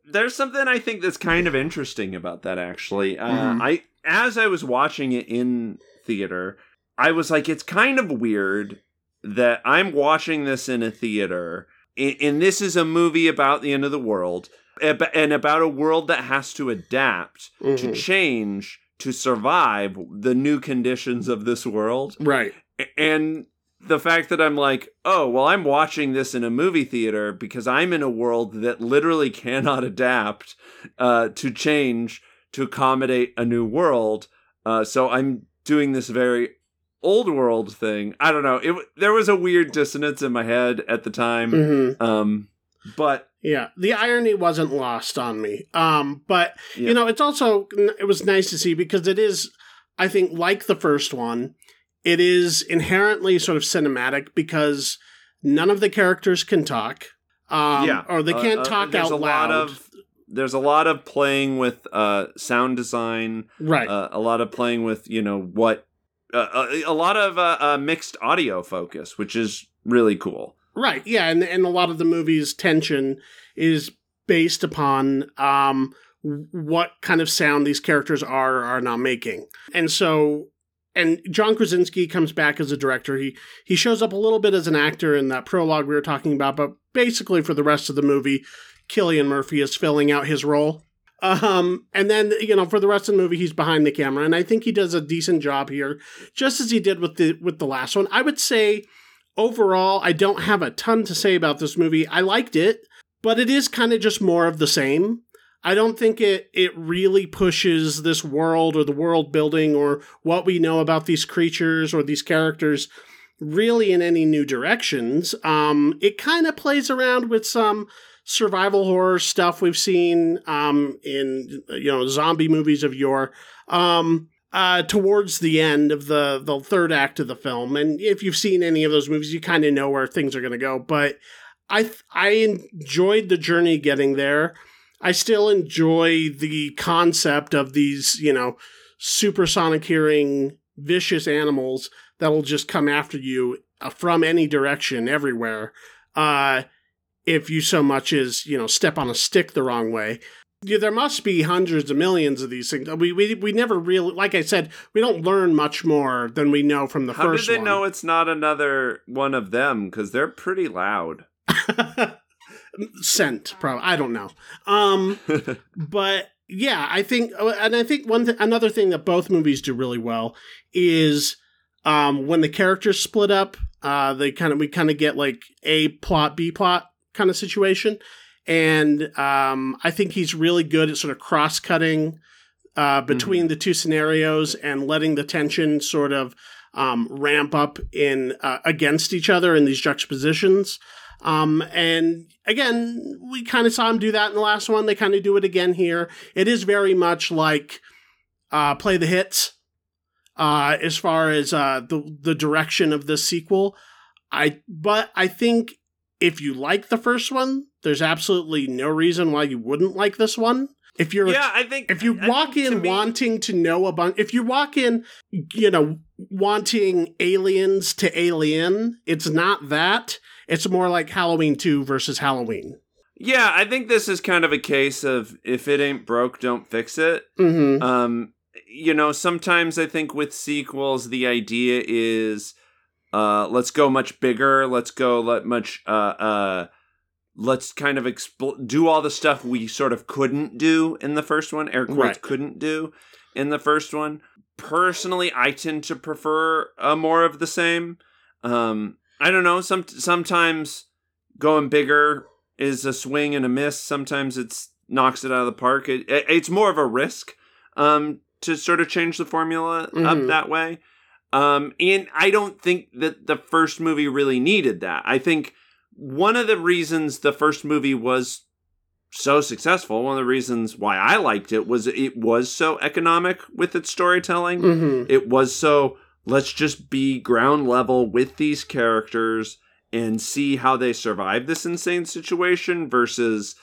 there's something I think that's kind of interesting about that actually. Uh, Mhm. I as I was watching it in theater, I was like it's kind of weird that I'm watching this in a theater and, and this is a movie about the end of the world and about a world that has to adapt to Mhm. change to survive the new conditions of this world. right, And the fact that I'm like, oh, well, I'm watching this in a movie theater because I'm in a world that literally cannot adapt uh, to change to accommodate a new world. Uh, so I'm doing this very old world thing. I don't know. It there was a weird dissonance in my head at the time. hmm Um, but Yeah, the irony wasn't lost on me. Um, but Yeah. you know, it's also it was nice to see because it is, I think, like the first one, it is inherently sort of cinematic because none of the characters can talk. Um, yeah, or they Uh, can't uh, talk there's out a loud. lot of there's a lot of playing with uh, sound design, right. uh, a lot of playing with you know what, uh, a, a lot of uh, uh, mixed audio focus, which is really cool. Right. Yeah, and and a lot of the movie's tension is based upon um what kind of sound these characters are or are not making. And so and John Krasinski comes back as a director. He he shows up a little bit as an actor in that prologue we were talking about, but basically for the rest of the movie, Cillian Murphy is filling out his role. Um, and then you know for the rest of the movie he's behind the camera, and I think he does a decent job here, just as he did with the with the last one. I would say overall, I don't have a ton to say about this movie. I liked it, but it is kind of just more of the same. I don't think it it really pushes this world or the world building or what we know about these creatures or these characters really in any new directions. Um, it kind of plays around with some survival horror stuff we've seen um, in you know zombie movies of yore. Um, uh, towards the end of the the third act of the film, and if you've seen any of those movies, you kind of know where things are going to go. But I I enjoyed the journey getting there. I still enjoy the concept of these, you know, supersonic hearing vicious animals that'll just come after you uh, from any direction, everywhere. Uh, if you so much as you know step on a stick the wrong way. Yeah, there must be hundreds of millions of these things. We, we we never really, like I said, we don't learn much more than we know from the How first do they one. know it's not another one of them? Because they're pretty loud. Scent, probably. I don't know. Um, but yeah, I think, and I think one th- another thing that both movies do really well is um, when the characters split up. Uh, they kind of we kind of get like a plot, B plot kind of situation, and um, I think he's really good at sort of cross cutting uh, between the two scenarios and letting the tension sort of um, ramp up in uh, against each other in these juxtapositions. Um, and again, we kind of saw him do that in the last one. They kind of do it again here. It is very much like uh, play the hits. Uh, as far as uh, the the direction of this sequel, I but I think if you like the first one, there's absolutely no reason why you wouldn't like this one. If you're yeah, I think if you I walk think to in me- wanting to know a bunch, if you walk in, you know, wanting aliens to alien, it's not that. It's more like Halloween 2 versus Halloween. yeah, I think this is kind of a case of if it ain't broke, don't fix it. Mm-hmm. Um, you know, sometimes I think with sequels, the idea is, uh, let's go much bigger. Let's go let much, uh, uh, let's kind of expl- do all the stuff we sort of couldn't do in the first one. Air quotes Right. couldn't do in the first one. Personally, I tend to prefer uh, more of the same. Um, I don't know. Some sometimes going bigger is a swing and a miss. Sometimes it's knocks it out of the park. It, it- it's more of a risk um, to sort of change the formula up Mhm. that way. Um, and I don't think that the first movie really needed that. I think one of the reasons the first movie was so successful, one of the reasons why I liked it was it was so economic with its storytelling Mm-hmm. it was so let's just be ground level with these characters and see how they survive this insane situation versus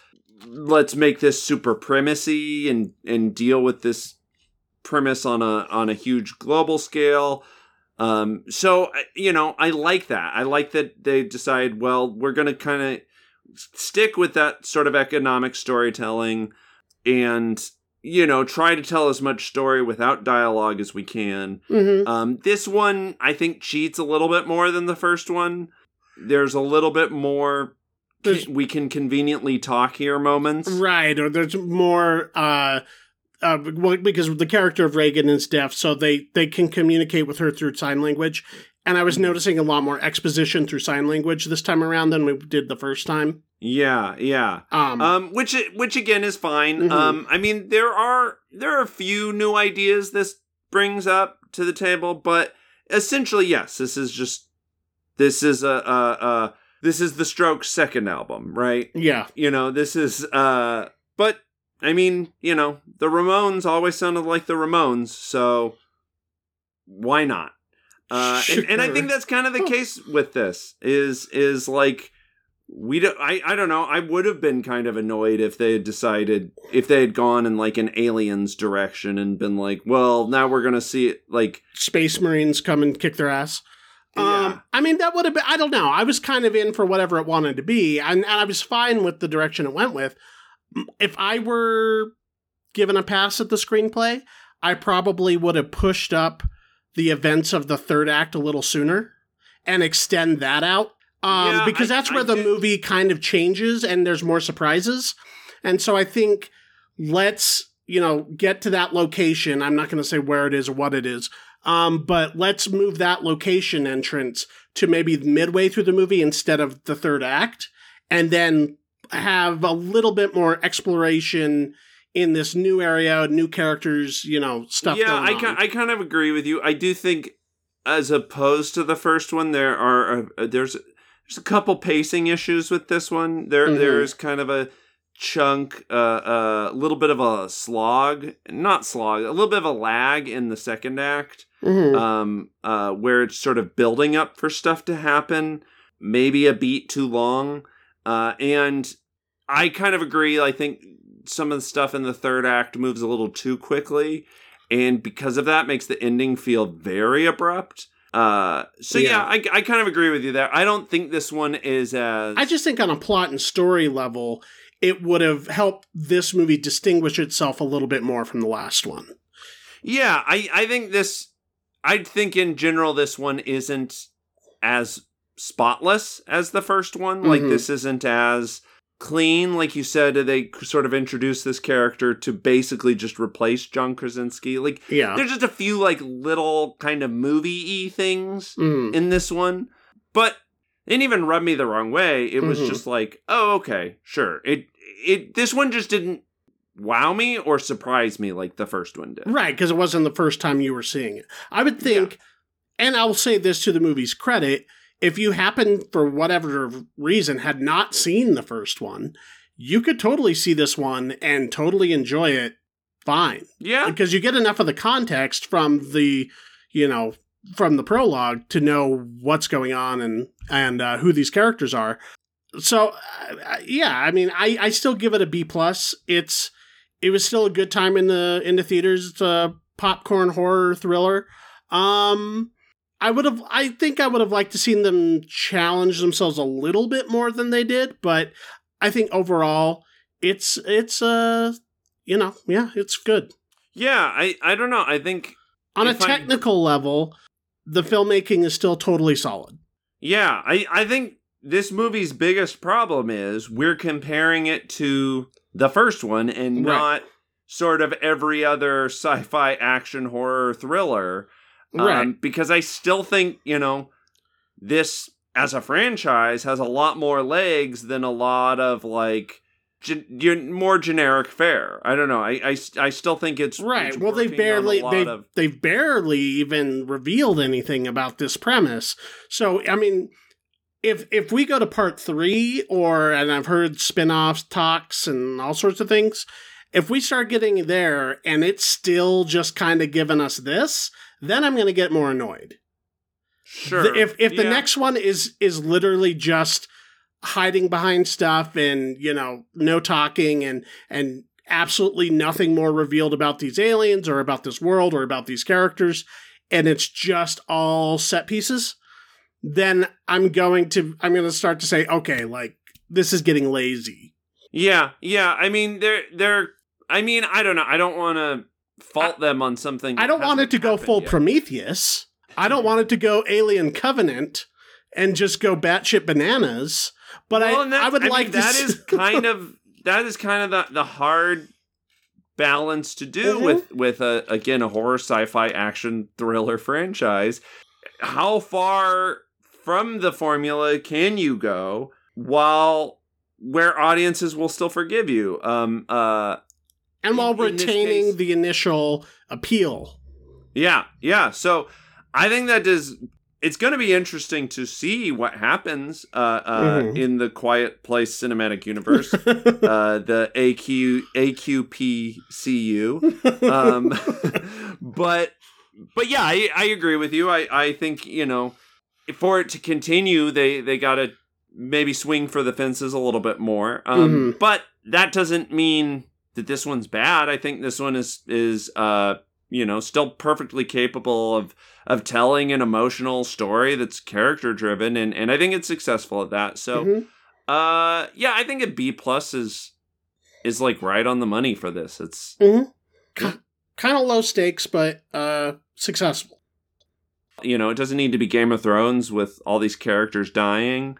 let's make this super primacy and and deal with this premise on a on a huge global scale. Um so you know i like that. I like that they decide well we're going to kind of stick with that sort of economic storytelling and you know try to tell as much story without dialogue as we can Mm-hmm. um, this one, I think, cheats a little bit more than the first one. There's a little bit more. There's- we can conveniently talk here moments. Right, or there's more uh, uh, well, because the character of Regan is deaf, so they they can communicate with her through sign language. And I was noticing a lot more exposition through sign language this time around than we did the first time. Yeah, yeah. Um, Um, which which again is fine. Mhm. Um, I mean, there are there are a few new ideas this brings up to the table, but essentially, yes, this is just this is a a, a this is the Strokes' second album, right? Yeah. You know, this is uh but I mean, you know, the Ramones always sounded like the Ramones, so why not? Uh and, and I think that's kind of the case with this is is like we do, I I don't know. I would have been kind of annoyed if they had decided if they had gone in like an aliens direction and been like, well, now we're gonna see it like Space Marines come and kick their ass. Um, Yeah. I mean, that would have been, I don't know. I was kind of in for whatever it wanted to be, and, and I was fine with the direction it went with. If I were given a pass at the screenplay, I probably would have pushed up the events of the third act a little sooner and extend that out. Um, Yeah, because I- that's I where the did- movie kind of changes and there's more surprises. And so I think let's, you know, get to that location. I'm not going to say where it is or what it is. Um, but let's move that location entrance to maybe midway through the movie instead of the third act, and then have a little bit more exploration in this new area, new characters, you know, stuff. yeah, going I on. ki- I kind of agree with you. I do think, as opposed to the first one, there are uh, there's there's a couple pacing issues with this one. There Mhm. there's kind of a chunk, a uh, uh, little bit of a slog, not slog, a little bit of a lag in the second act, Mhm. um, uh, where it's sort of building up for stuff to happen. Maybe a beat too long, uh, and I kind of agree. I think some of the stuff in the third act moves a little too quickly, and because of that, makes the ending feel very abrupt. Uh, so yeah, Yeah. I, I kind of agree with you there. I don't think this one is as I just think on a plot and story level, it would have helped this movie distinguish itself a little bit more from the last one. Yeah, I, I think this. I think in general this one isn't as spotless as the first one. Like Mhm. this isn't as clean. Like you said, they sort of introduced this character to basically just replace John Krasinski. Like Yeah. there's just a few like little kind of movie y things Mm. in this one, but it didn't even rub me the wrong way. It was Mhm. just like, oh, okay, sure. It it this one just didn't wow me or surprise me like the first one did. Right, because it wasn't the first time you were seeing it. I would think, and I'll say this to the movie's credit, if you happen, for whatever reason, had not seen the first one, you could totally see this one and totally enjoy it fine. Yeah, Because you get enough of the context from the, you know, from the prologue to know what's going on and and uh, who these characters are. So uh, yeah, I mean, I I still give it a B plus. It's it was still a good time in the in the theaters. It's a popcorn horror thriller. Um, I would have. I think I would have liked to seen them challenge themselves a little bit more than they did, but I think overall, it's it's uh, you know, yeah, it's good. yeah. I I don't know. I think On a If I- technical level, the filmmaking is still totally solid. yeah. I I think this movie's biggest problem is we're comparing it to the first one and Right. not sort of every other sci-fi action horror thriller. Um, because I still think, you know, this as a franchise has a lot more legs than a lot of like gen- more generic fare. I don't know. I, I, I still think it's right. Well, they working on a barely they of- they've barely even revealed anything about this premise. So, I mean, if if we go to part 3 or and I've heard spin-offs, talks and all sorts of things, if we start getting there and it's still just kind of giving us this, then I'm going to get more annoyed. sure. The- if if the next one is is literally just hiding behind stuff and you know no talking and and absolutely nothing more revealed about these aliens or about this world or about these characters and it's just all set pieces then i'm going to i'm going to start to say okay like this is getting lazy Yeah, yeah. I mean, they're they're. I mean, I don't know. I don't want to fault them on something. i don't want it to go full yet. prometheus i don't want it to go alien covenant and just go batshit bananas but Well, I, that- I would mean, like to that is kind of that is kind of the the hard balance to do Mhm. with with a again a horror sci-fi action thriller franchise. How far from the formula can you go while where audiences will still forgive you? Um uh and while in- in retaining case- the initial appeal. Yeah, yeah. So I think that is it's going to be interesting to see what happens uh, uh, Mhm. in the Quiet Place cinematic universe, uh, the AQ AQPCU. Um, but but yeah, I, I agree with you. I, I think you know for it to continue, they they got to maybe swing for the fences a little bit more. Um, Mhm. But that doesn't mean that this one's bad. I think this one is is uh you know still perfectly capable of of telling an emotional story that's character driven, and and I think it's successful at that. So Mhm. uh yeah, I think a B plus is is like right on the money for this. It's mm-hmm kind of low stakes, but uh, successful. you know it doesn't need to be game of thrones with all these characters dying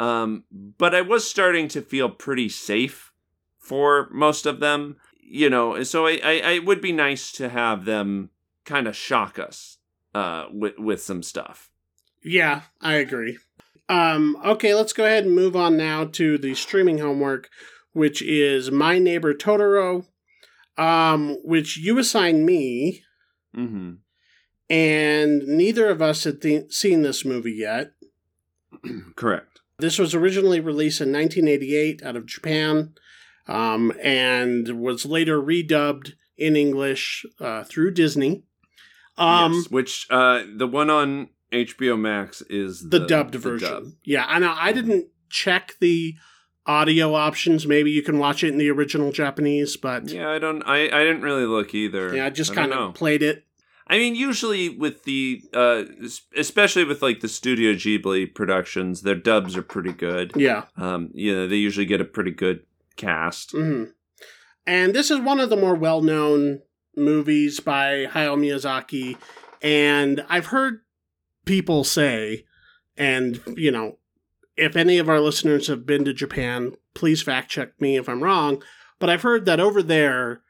um but i was starting to feel pretty safe for most of them you know so i i, I would be nice to have them kind of shock us uh with with some stuff Yeah, I agree. Um, okay, let's go ahead and move on now to the streaming homework, which is My Neighbor Totoro, um, which you assigned me, mm-hmm and neither of us had th- seen this movie yet. correct This was originally released in 1988 out of Japan, um, and was later redubbed in English uh, through Disney. Um, yes, which uh the one on hbo max is the, dubbed version. dub. Yeah, I know. I didn't check the audio options. Maybe you can watch it in the original Japanese, but yeah, yeah i don't i i didn't really look either Yeah, I just kind of played it. I mean, usually with the, uh, especially with like the Studio Ghibli productions, their dubs are pretty good. Yeah. Um, you know, they usually get a pretty good cast. hmm And this is one of the more well known movies by Hayao Miyazaki. And I've heard people say, and, you know, if any of our listeners have been to Japan, please fact check me if I'm wrong. But I've heard that over there,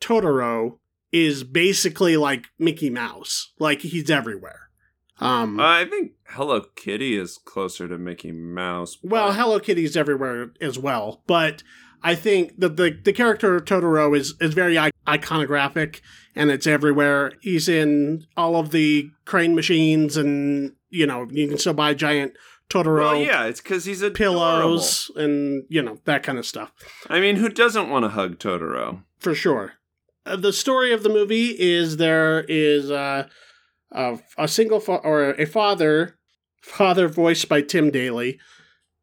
Totoro is basically like Mickey Mouse. Like he's everywhere. Um, Uh, I think Hello Kitty is closer to Mickey Mouse. well, but- Hello Kitty's everywhere as well, but I think that the the character of Totoro is is very iconographic and it's everywhere. He's in all of the crane machines, and you know you can still buy giant Totoro well, yeah, it's because he's a pillows and you know that kind of stuff I mean, who doesn't want to hug Totoro? for sure. Uh, the story of the movie is there is uh, a, a single fa- or a father, father voiced by Tim Daly,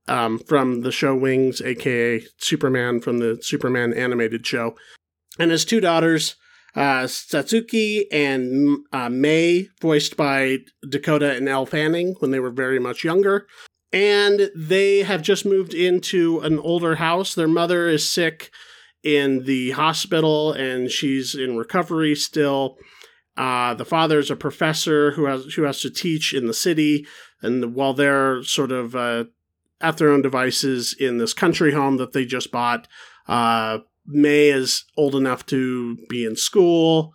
um, from the show Wings, aka Superman from the Superman animated show, and his two daughters, uh, Satsuki and uh, May, voiced by Dakota and Elle Fanning when they were very much younger. And they have just moved into an older house. Their mother is sick in the hospital and she's in recovery still. Uh, the father's a professor who has who has to teach in the city, and while they're sort of uh, at their own devices in this country home that they just bought, uh, May is old enough to be in school.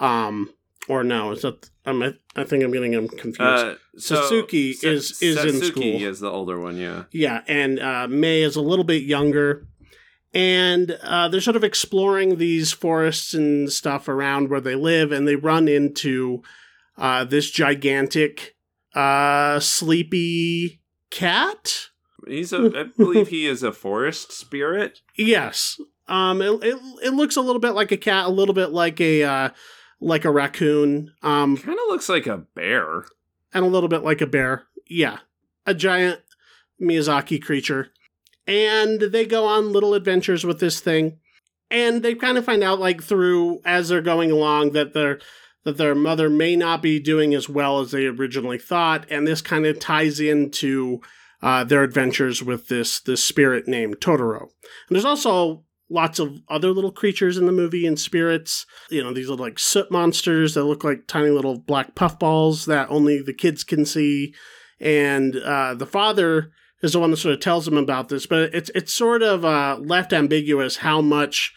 Um, or no, is that I'm, I think I'm getting them confused. Uh, so Sa- is- is in school. is the older one, yeah. Yeah, and uh, May is a little bit younger. And uh, they're sort of exploring these forests and stuff around where they live, and they run into uh, this gigantic, uh, sleepy cat. He's a, I believe he is a forest spirit. Yes, um, it, it, it looks a little bit like a cat, a little bit like a uh, like a raccoon, um, Kind of looks like a bear. and a little bit like a bear. Yeah, a giant Miyazaki creature. And they go on little adventures with this thing. And they kind of find out like through as they're going along that their that their mother may not be doing as well as they originally thought, and this kind of ties into uh, their adventures with this this spirit named Totoro. And there's also lots of other little creatures in the movie and spirits. You know, these little like soot monsters that look like tiny little black puffballs that only the kids can see. And uh, the father is the one that sort of tells them about this, but it's it's sort of uh, left ambiguous how much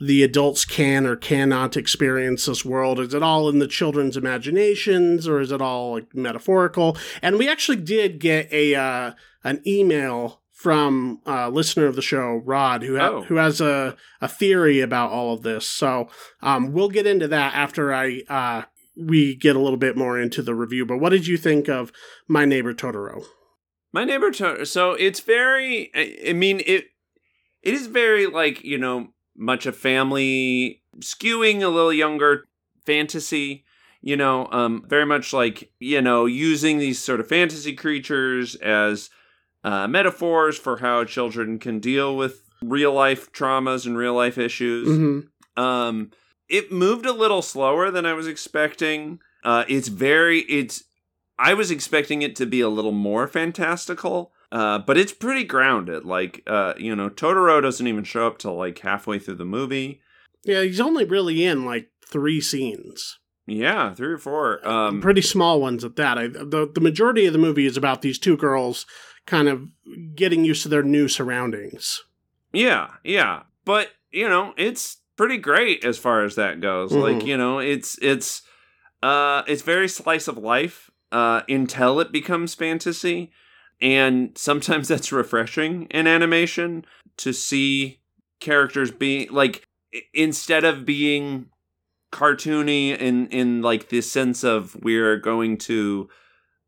the adults can or cannot experience this world. Is it all in the children's imaginations, or is it all like metaphorical? And we actually did get a uh, an email from a listener of the show, Rod, who ha- Oh. who has a a theory about all of this. So um, we'll get into that after I uh, we get a little bit more into the review. But what did you think of My Neighbor Totoro? My neighbor Totoro. So it's very. I, I mean it. It is very like you know much a family skewing a little younger fantasy. You know, um, very much like you know using these sort of fantasy creatures as uh, metaphors for how children can deal with real life traumas and real life issues. Mm-hmm. Um, it moved a little slower than I was expecting. Uh, it's very it's. I was expecting it to be a little more fantastical, uh, but it's pretty grounded. Like, uh, you know, Totoro doesn't even show up till like halfway through the movie. Yeah, he's only really in like three scenes. Yeah, three or four. Um, Pretty small ones at that. I, the the majority of the movie is about these two girls kind of getting used to their new surroundings. Yeah, yeah. But, you know, it's pretty great as far as that goes. Mhm. Like, you know, it's it's uh it's very slice of life uh until it becomes fantasy. And sometimes that's refreshing in animation to see characters being like instead of being cartoony in in like this sense of we're going to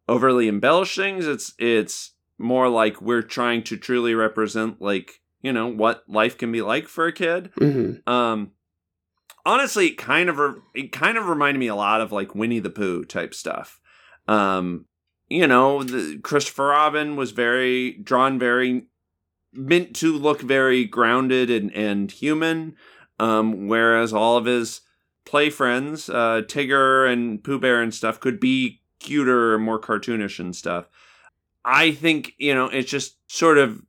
overly embellish things it's it's more like we're trying to truly represent like you know what life can be like for a kid Mm-hmm. um honestly it kind of re- it kind of reminded me a lot of like winnie the pooh type stuff um you know the christopher robin was very drawn very meant to look very grounded and and human um whereas all of his play friends uh tigger and pooh bear and stuff could be cuter and more cartoonish and stuff i think you know it's just sort of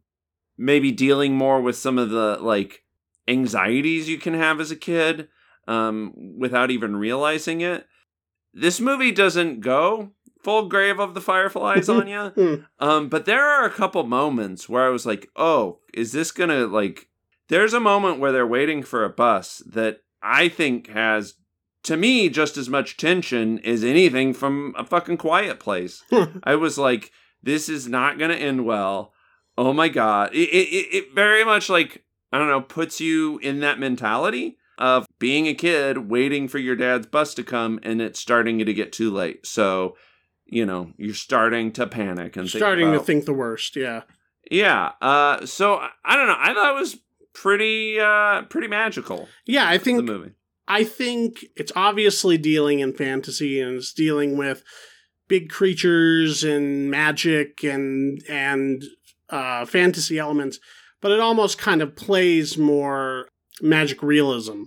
maybe dealing more with some of the like anxieties you can have as a kid um, without even realizing it. This movie doesn't go full grave of the fireflies on you, Mm. um, but there are a couple moments where I was like, "Oh, is this gonna like?" There's a moment where they're waiting for a bus that I think has, to me, just as much tension as anything from a fucking Quiet Place. I was like, "This is not gonna end well." Oh my god! It, it it very much like I don't know puts you in that mentality of being a kid waiting for your dad's bus to come and it's starting to get too late. So you know you're starting to panic and think Starting to think the worst. Yeah. Yeah. Uh. So I- I don't know. I thought it was pretty uh pretty magical. Yeah, I think The movie. I think it's obviously dealing in fantasy and it's dealing with big creatures and magic and and uh, fantasy elements, but it almost kind of plays more magic realism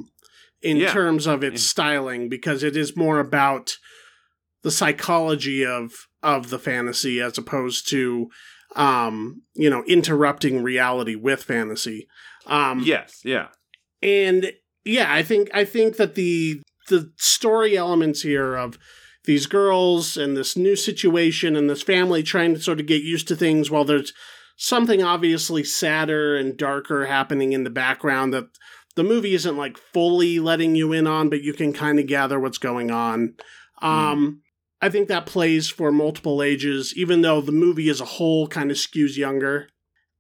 in Yeah. terms of its Yeah. styling because it is more about the psychology of of the fantasy as opposed to um you know interrupting reality with fantasy um Yes. Yeah. and yeah i think i think that the the story elements here of these girls and this new situation and this family trying to sort of get used to things while there's something obviously sadder and darker happening in the background that the movie isn't like fully letting you in on but you can kind of gather what's going on um i think that plays for multiple ages even though the movie as a whole kind of skews younger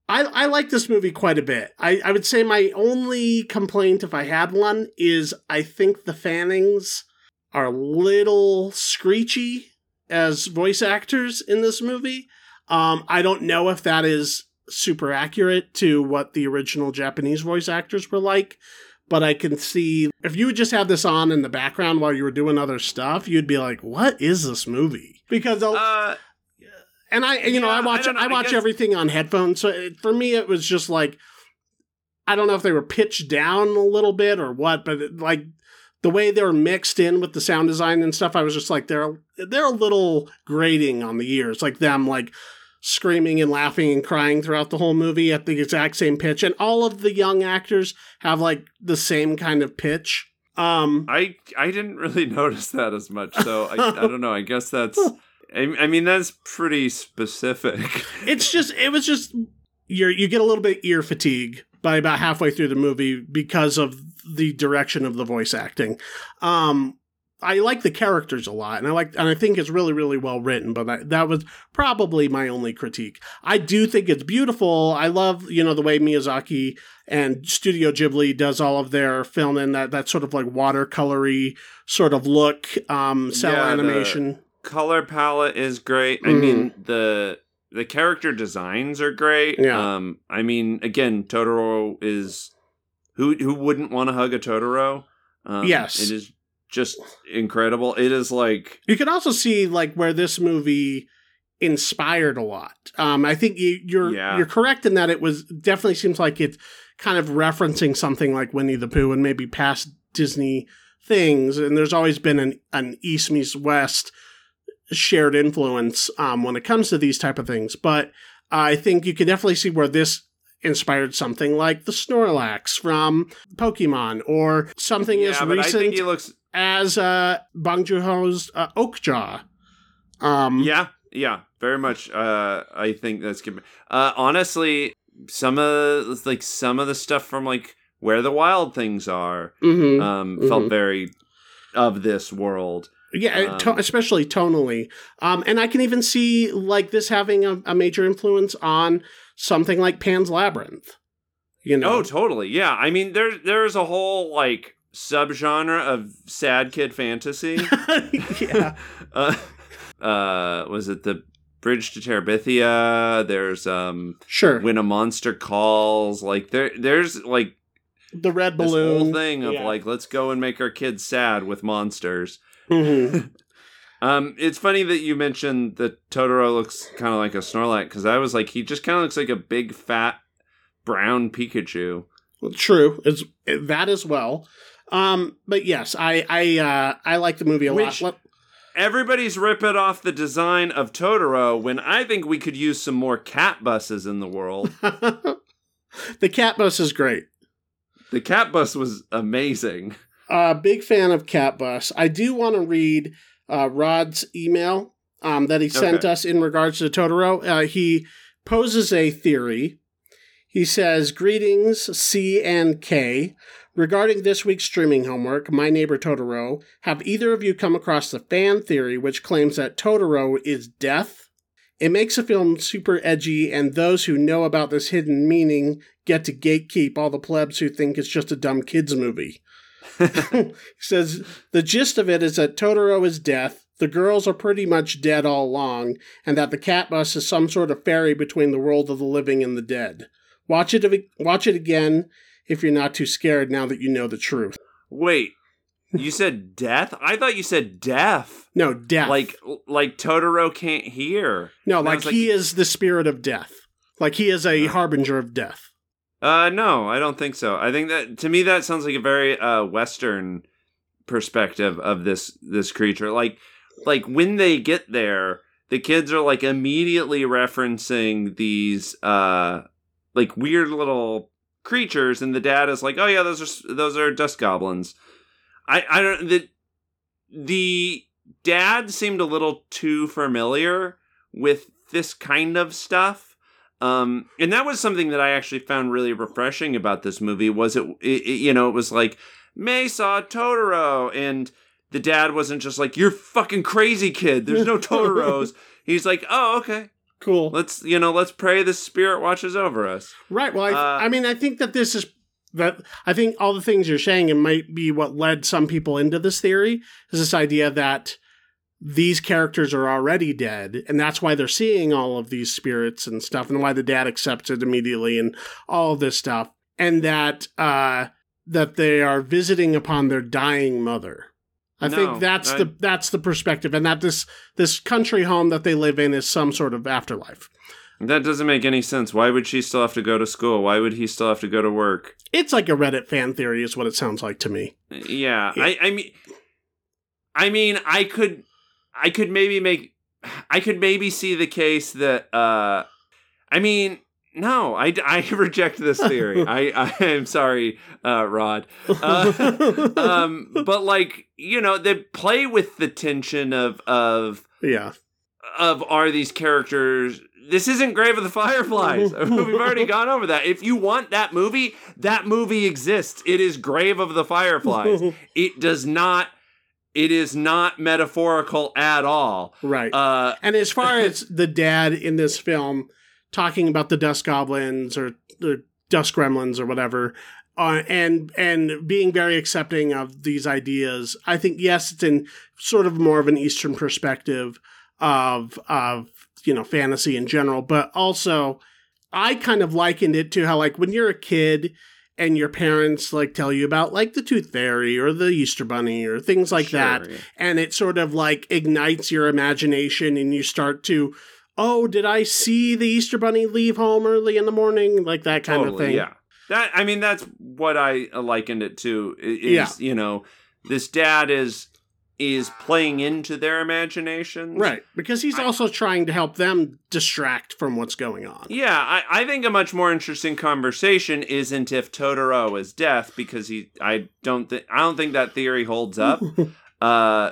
I, I like this movie quite a bit. I, I would say my only complaint, if I had one, is I think the Fannings are a little screechy as voice actors in this movie. Um, I don't know if that is super accurate to what the original Japanese voice actors were like, but I can see if you would just have this on in the background while you were doing other stuff, you'd be like, "What is this movie?" Because Uh. and I, you know, I watch I know, I, I watch guess- everything on headphones. So it, for me, it was just like I don't know if they were pitched down a little bit or what, but it, like the way they were mixed in with the sound design and stuff, I was just like they're they're a little grating on the ears, like them like screaming and laughing and crying throughout the whole movie at the exact same pitch, and all of the young actors have like the same kind of pitch. Um, I I didn't really notice that as much. So I I don't know. I guess that's. I, I mean that's pretty specific. it's just it was just you're you get a little bit ear fatigue by about halfway through the movie because of the direction of the voice acting. Um I like the characters a lot, and I like, and I think it's really, really well written. But I, that was probably my only critique. I do think it's beautiful. I love, you know, the way Miyazaki and Studio Ghibli does all of their film in that that sort of like watercolory sort of look, um, cel Yeah, the- animation. color palette is great. I mean the the character designs are great. Yeah. Um I mean again Totoro is who who wouldn't want to hug a Totoro? Um, Yes. It is just incredible. It is like You can also see like where this movie inspired a lot. Um, I think you, you're Yeah. you're correct in that it was definitely seems like it's kind of referencing something like Winnie the Pooh and maybe past Disney things. And there's always been an an East meets West shared influence um, when it comes to these type of things. But I think you can definitely see where this inspired something like the Snorlax from Pokemon or something yeah, as but I recent think he looks as uh, Bong Joon-ho's uh, Okja. Um, Yeah, yeah, very much. Uh, I think that's good. Uh, honestly, some of like some of the stuff from like where the wild things are mhm. um, Mhm. felt very of this world. yeah, to- um, especially tonally. Um, and I can even see like this having a, a major influence on something like Pan's Labyrinth. You know, Oh, totally. Yeah. I mean, there there's a whole like subgenre of sad kid fantasy. yeah, uh, uh, was it the Bridge to Terabithia? There's um, sure. when a monster calls. Like there, there's like the red this balloon whole thing of Yeah. like let's go and make our kids sad with monsters. Mhm. Um, it's funny that you mentioned that Totoro looks kind of like a Snorlax because I was like, he just kind of looks like a big fat brown Pikachu. Well, True, is that as well. Um, but yes, I I uh, I like the movie a Which- lot. Everybody's ripping off the design of Totoro when I think we could use some more cat buses in the world. the cat bus is great. the cat bus was amazing. Uh, big fan of Cat Bus. I do want to read uh, Rod's email um, that he sent Okay. us in regards to Totoro. Uh, he poses a theory. He says, Greetings, C and K. Regarding this week's streaming homework, My Neighbor Totoro, have either of you come across the fan theory which claims that Totoro is death? It makes the film super edgy, and those who know about this hidden meaning get to gatekeep all the plebs who think it's just a dumb kids movie. he says the gist of it is that Totoro is death. The girls are pretty much dead all along, and that the cat bus is some sort of ferry between the world of the living and the dead. Watch it. Watch it again if you're not too scared now that you know the truth. Wait, you said death? I thought you said deaf. No, death. Like like Totoro can't hear. no, And like, he is the spirit of death. Like he is a harbinger of death. Uh no, I don't think so. I think that to me that sounds like a very uh western perspective of this this creature. Like like when they get there, the kids are like immediately referencing these uh like weird little creatures and the dad is like, "Oh yeah, those are those are dust goblins." I I don't the the dad seemed a little too familiar with this kind of stuff. Um, and that was something that I actually found really refreshing about this movie was it, it, it- you know, it was like, Mei saw Totoro and the dad wasn't just like, you're fucking crazy kid. There's no Totoros. He's like, oh, okay. Cool. Let's, you know, let's pray the spirit watches over us. Right. Well, I, Uh, I mean, I think that this is that. I think all the things you're saying it might be what led some people into this theory is this idea that these characters are already dead, and that's why they're seeing all of these spirits and stuff, and why the dad accepts it immediately, and all of this stuff, and that uh, that they are visiting upon their dying mother. I No, think that's I- the that's the perspective, and that this this country home that they live in is some sort of afterlife. That doesn't make any sense. Why would she still have to go to school? Why would he still have to go to work? It's like a Reddit fan theory, is what it sounds like to me. Yeah, Yeah. I, I mean, I mean, I could, I could maybe make, I could maybe see the case that, uh, I mean, no, I, I reject this theory. I, I am sorry, uh, Rod. Uh, um, but like, you know, they play with the tension of of yeah. of are these characters this isn't Grave of the Fireflies. We've already gone over that. If you want that movie, that movie exists. It is Grave of the Fireflies. It does not it is not metaphorical at all. Right. Uh, and as far as the dad in this film talking about the dust goblins or the dust gremlins or whatever, uh, and and being very accepting of these ideas, I think yes, it's in sort of more of an Eastern perspective of of you know fantasy in general, but also I kind of likened it to how like when you're a kid and your parents like tell you about like the tooth fairy or the easter bunny or things like sure, that yeah. and it sort of like ignites your imagination and you start to oh did i see the easter bunny leave home early in the morning like that kind totally, of thing Yeah. That I mean, that's what I likened it to. Is Yeah. you know, this dad is is playing into their imagination. right because he's I- also trying to help them distract from what's going on Yeah, I, I think a much more interesting conversation isn't if Totoro is deaf because he I don't think I don't think that theory holds up. uh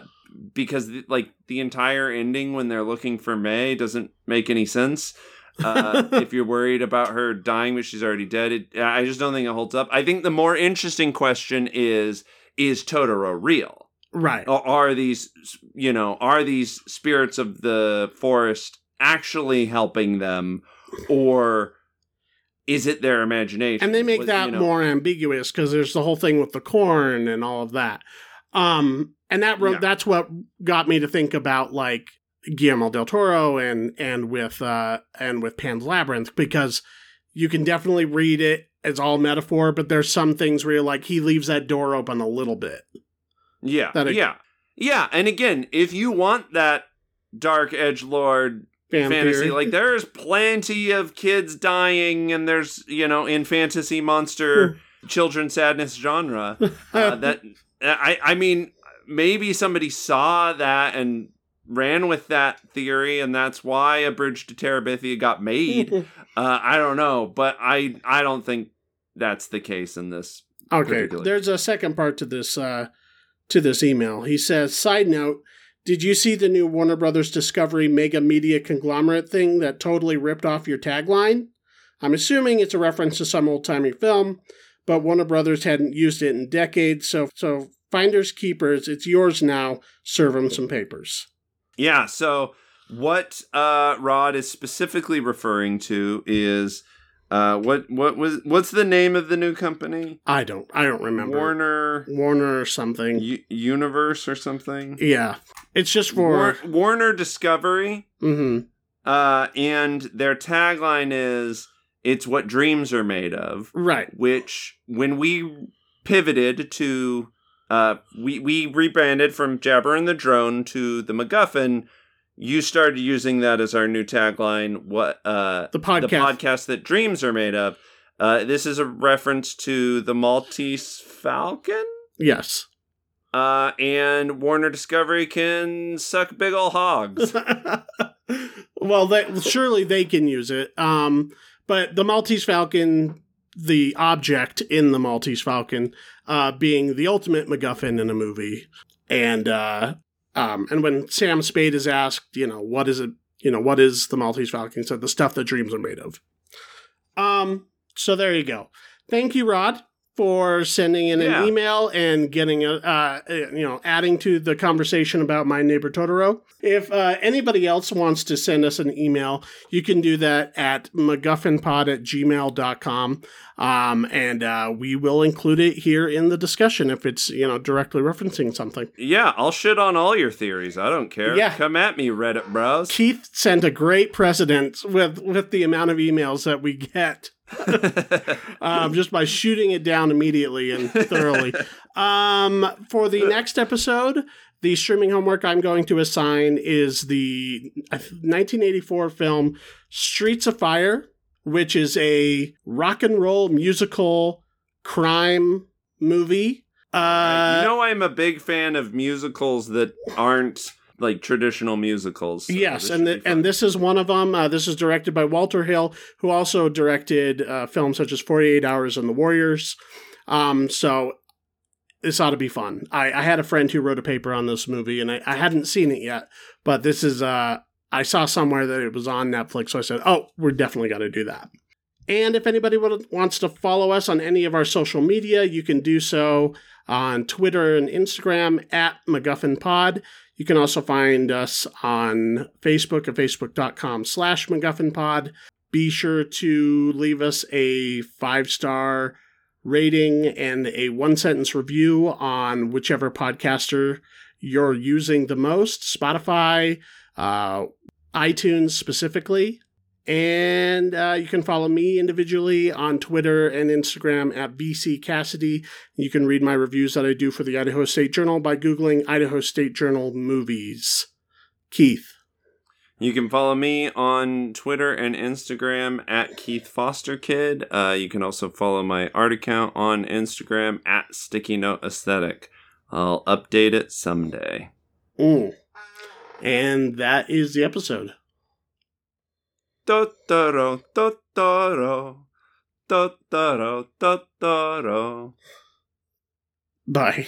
because like the entire ending when they're looking for Mei doesn't make any sense. Uh, if you're worried about her dying but she's already dead, it, I just don't think it holds up. I think the more interesting question is is Totoro real? right Or are these you know, are these spirits of the forest actually helping them or is it their imagination? and they make Was- that you know- more ambiguous because there's the whole thing with the corn and all of that um and that wrote Yeah. that's what got me to think about like guillermo del toro and and with uh and with pan's labyrinth because you can definitely read it as all metaphor but there's some things where you're like he leaves that door open a little bit Yeah, it- yeah, yeah. And again, if you want that dark edge lord fantasy, like there's plenty of kids dying, and there's you know in fantasy monster children sadness genre uh, that I I mean maybe somebody saw that and ran with that theory, and that's why a bridge to Terabithia got made. uh, I don't know, but I I don't think that's the case in this. Okay, there's a second part to this uh, to this email. He says, "Side note: Did you see the new Warner Brothers Discovery mega media conglomerate thing that totally ripped off your tagline? I'm assuming it's a reference to some old timey film, but Warner Brothers hadn't used it in decades. So, so finders keepers, it's yours now. Serve them some papers. Yeah, so what uh Rod is specifically referring to is uh what what was what's the name of the new company? I don't, I don't remember Warner Warner or something. U- Universe or something? yeah, it's just for. War- Warner Discovery Mm-hmm. uh and their tagline is it's what dreams are made of, Right. which when we pivoted to uh we we rebranded from Jabber and the Drone to the MacGuffin you started using that as our new tagline. What uh, The podcast. the podcast that dreams are made of. Uh, this is a reference to the Maltese Falcon. Yes. Uh, and Warner Discovery can suck big ol' hogs. well, they, surely they can use it. Um, but the Maltese Falcon, the object in the Maltese Falcon, uh, being the ultimate MacGuffin in a movie, and uh, um, and when Sam Spade is asked, you know, what is it? You know, what is the Maltese Falcon? He said the stuff that dreams are made of. Um. So there you go. Thank you, Rod, for sending in Yeah. an email and getting a, uh, uh, you know, adding to the conversation about my neighbor Totoro. If uh, anybody else wants to send us an email, you can do that at MacGuffinPod at gmail.com. Um, and uh, we will include it here in the discussion if it's, you know, directly referencing something. yeah, I'll shit on all your theories. I don't care. Yeah. Come at me, Reddit bros. Keith sent a great precedent with, with the amount of emails that we get. um, just by shooting it down immediately and thoroughly. um, for the next episode, the streaming homework I'm going to assign is the 1984 film Streets of Fire, which is a rock and roll musical crime movie. Uh, you know, I'm a big fan of musicals that aren't like traditional musicals. so Yes, and the, and this is one of them. Uh, this is directed by Walter Hill, who also directed uh, films such as Forty Eight Hours and The Warriors. Um, so this ought to be fun. I, I had a friend who wrote a paper on this movie, and I, I hadn't seen it yet, but this is uh, I saw somewhere that it was on Netflix, so I said, "Oh, we're definitely got to do that." And if anybody would, wants to follow us on any of our social media, you can do so on Twitter and Instagram at MacGuffin Pod. You can also find us on Facebook at facebook.com slash MacGuffin Pod. Be sure to leave us a five star rating and a one sentence review on whichever podcaster you're using the most Spotify, uh, iTunes specifically. And uh, you can follow me individually on Twitter and Instagram at BC Cassidy. You can read my reviews that I do for the Idaho State Journal by Googling Idaho State Journal movies. Keith. You can follow me on Twitter and Instagram at Keith Foster Kid. Uh, you can also follow my art account on Instagram at Sticky Note Aesthetic. I'll update it someday. Mm. And that is the episode. Totoro, Totoro, Totoro, Totoro. Bye.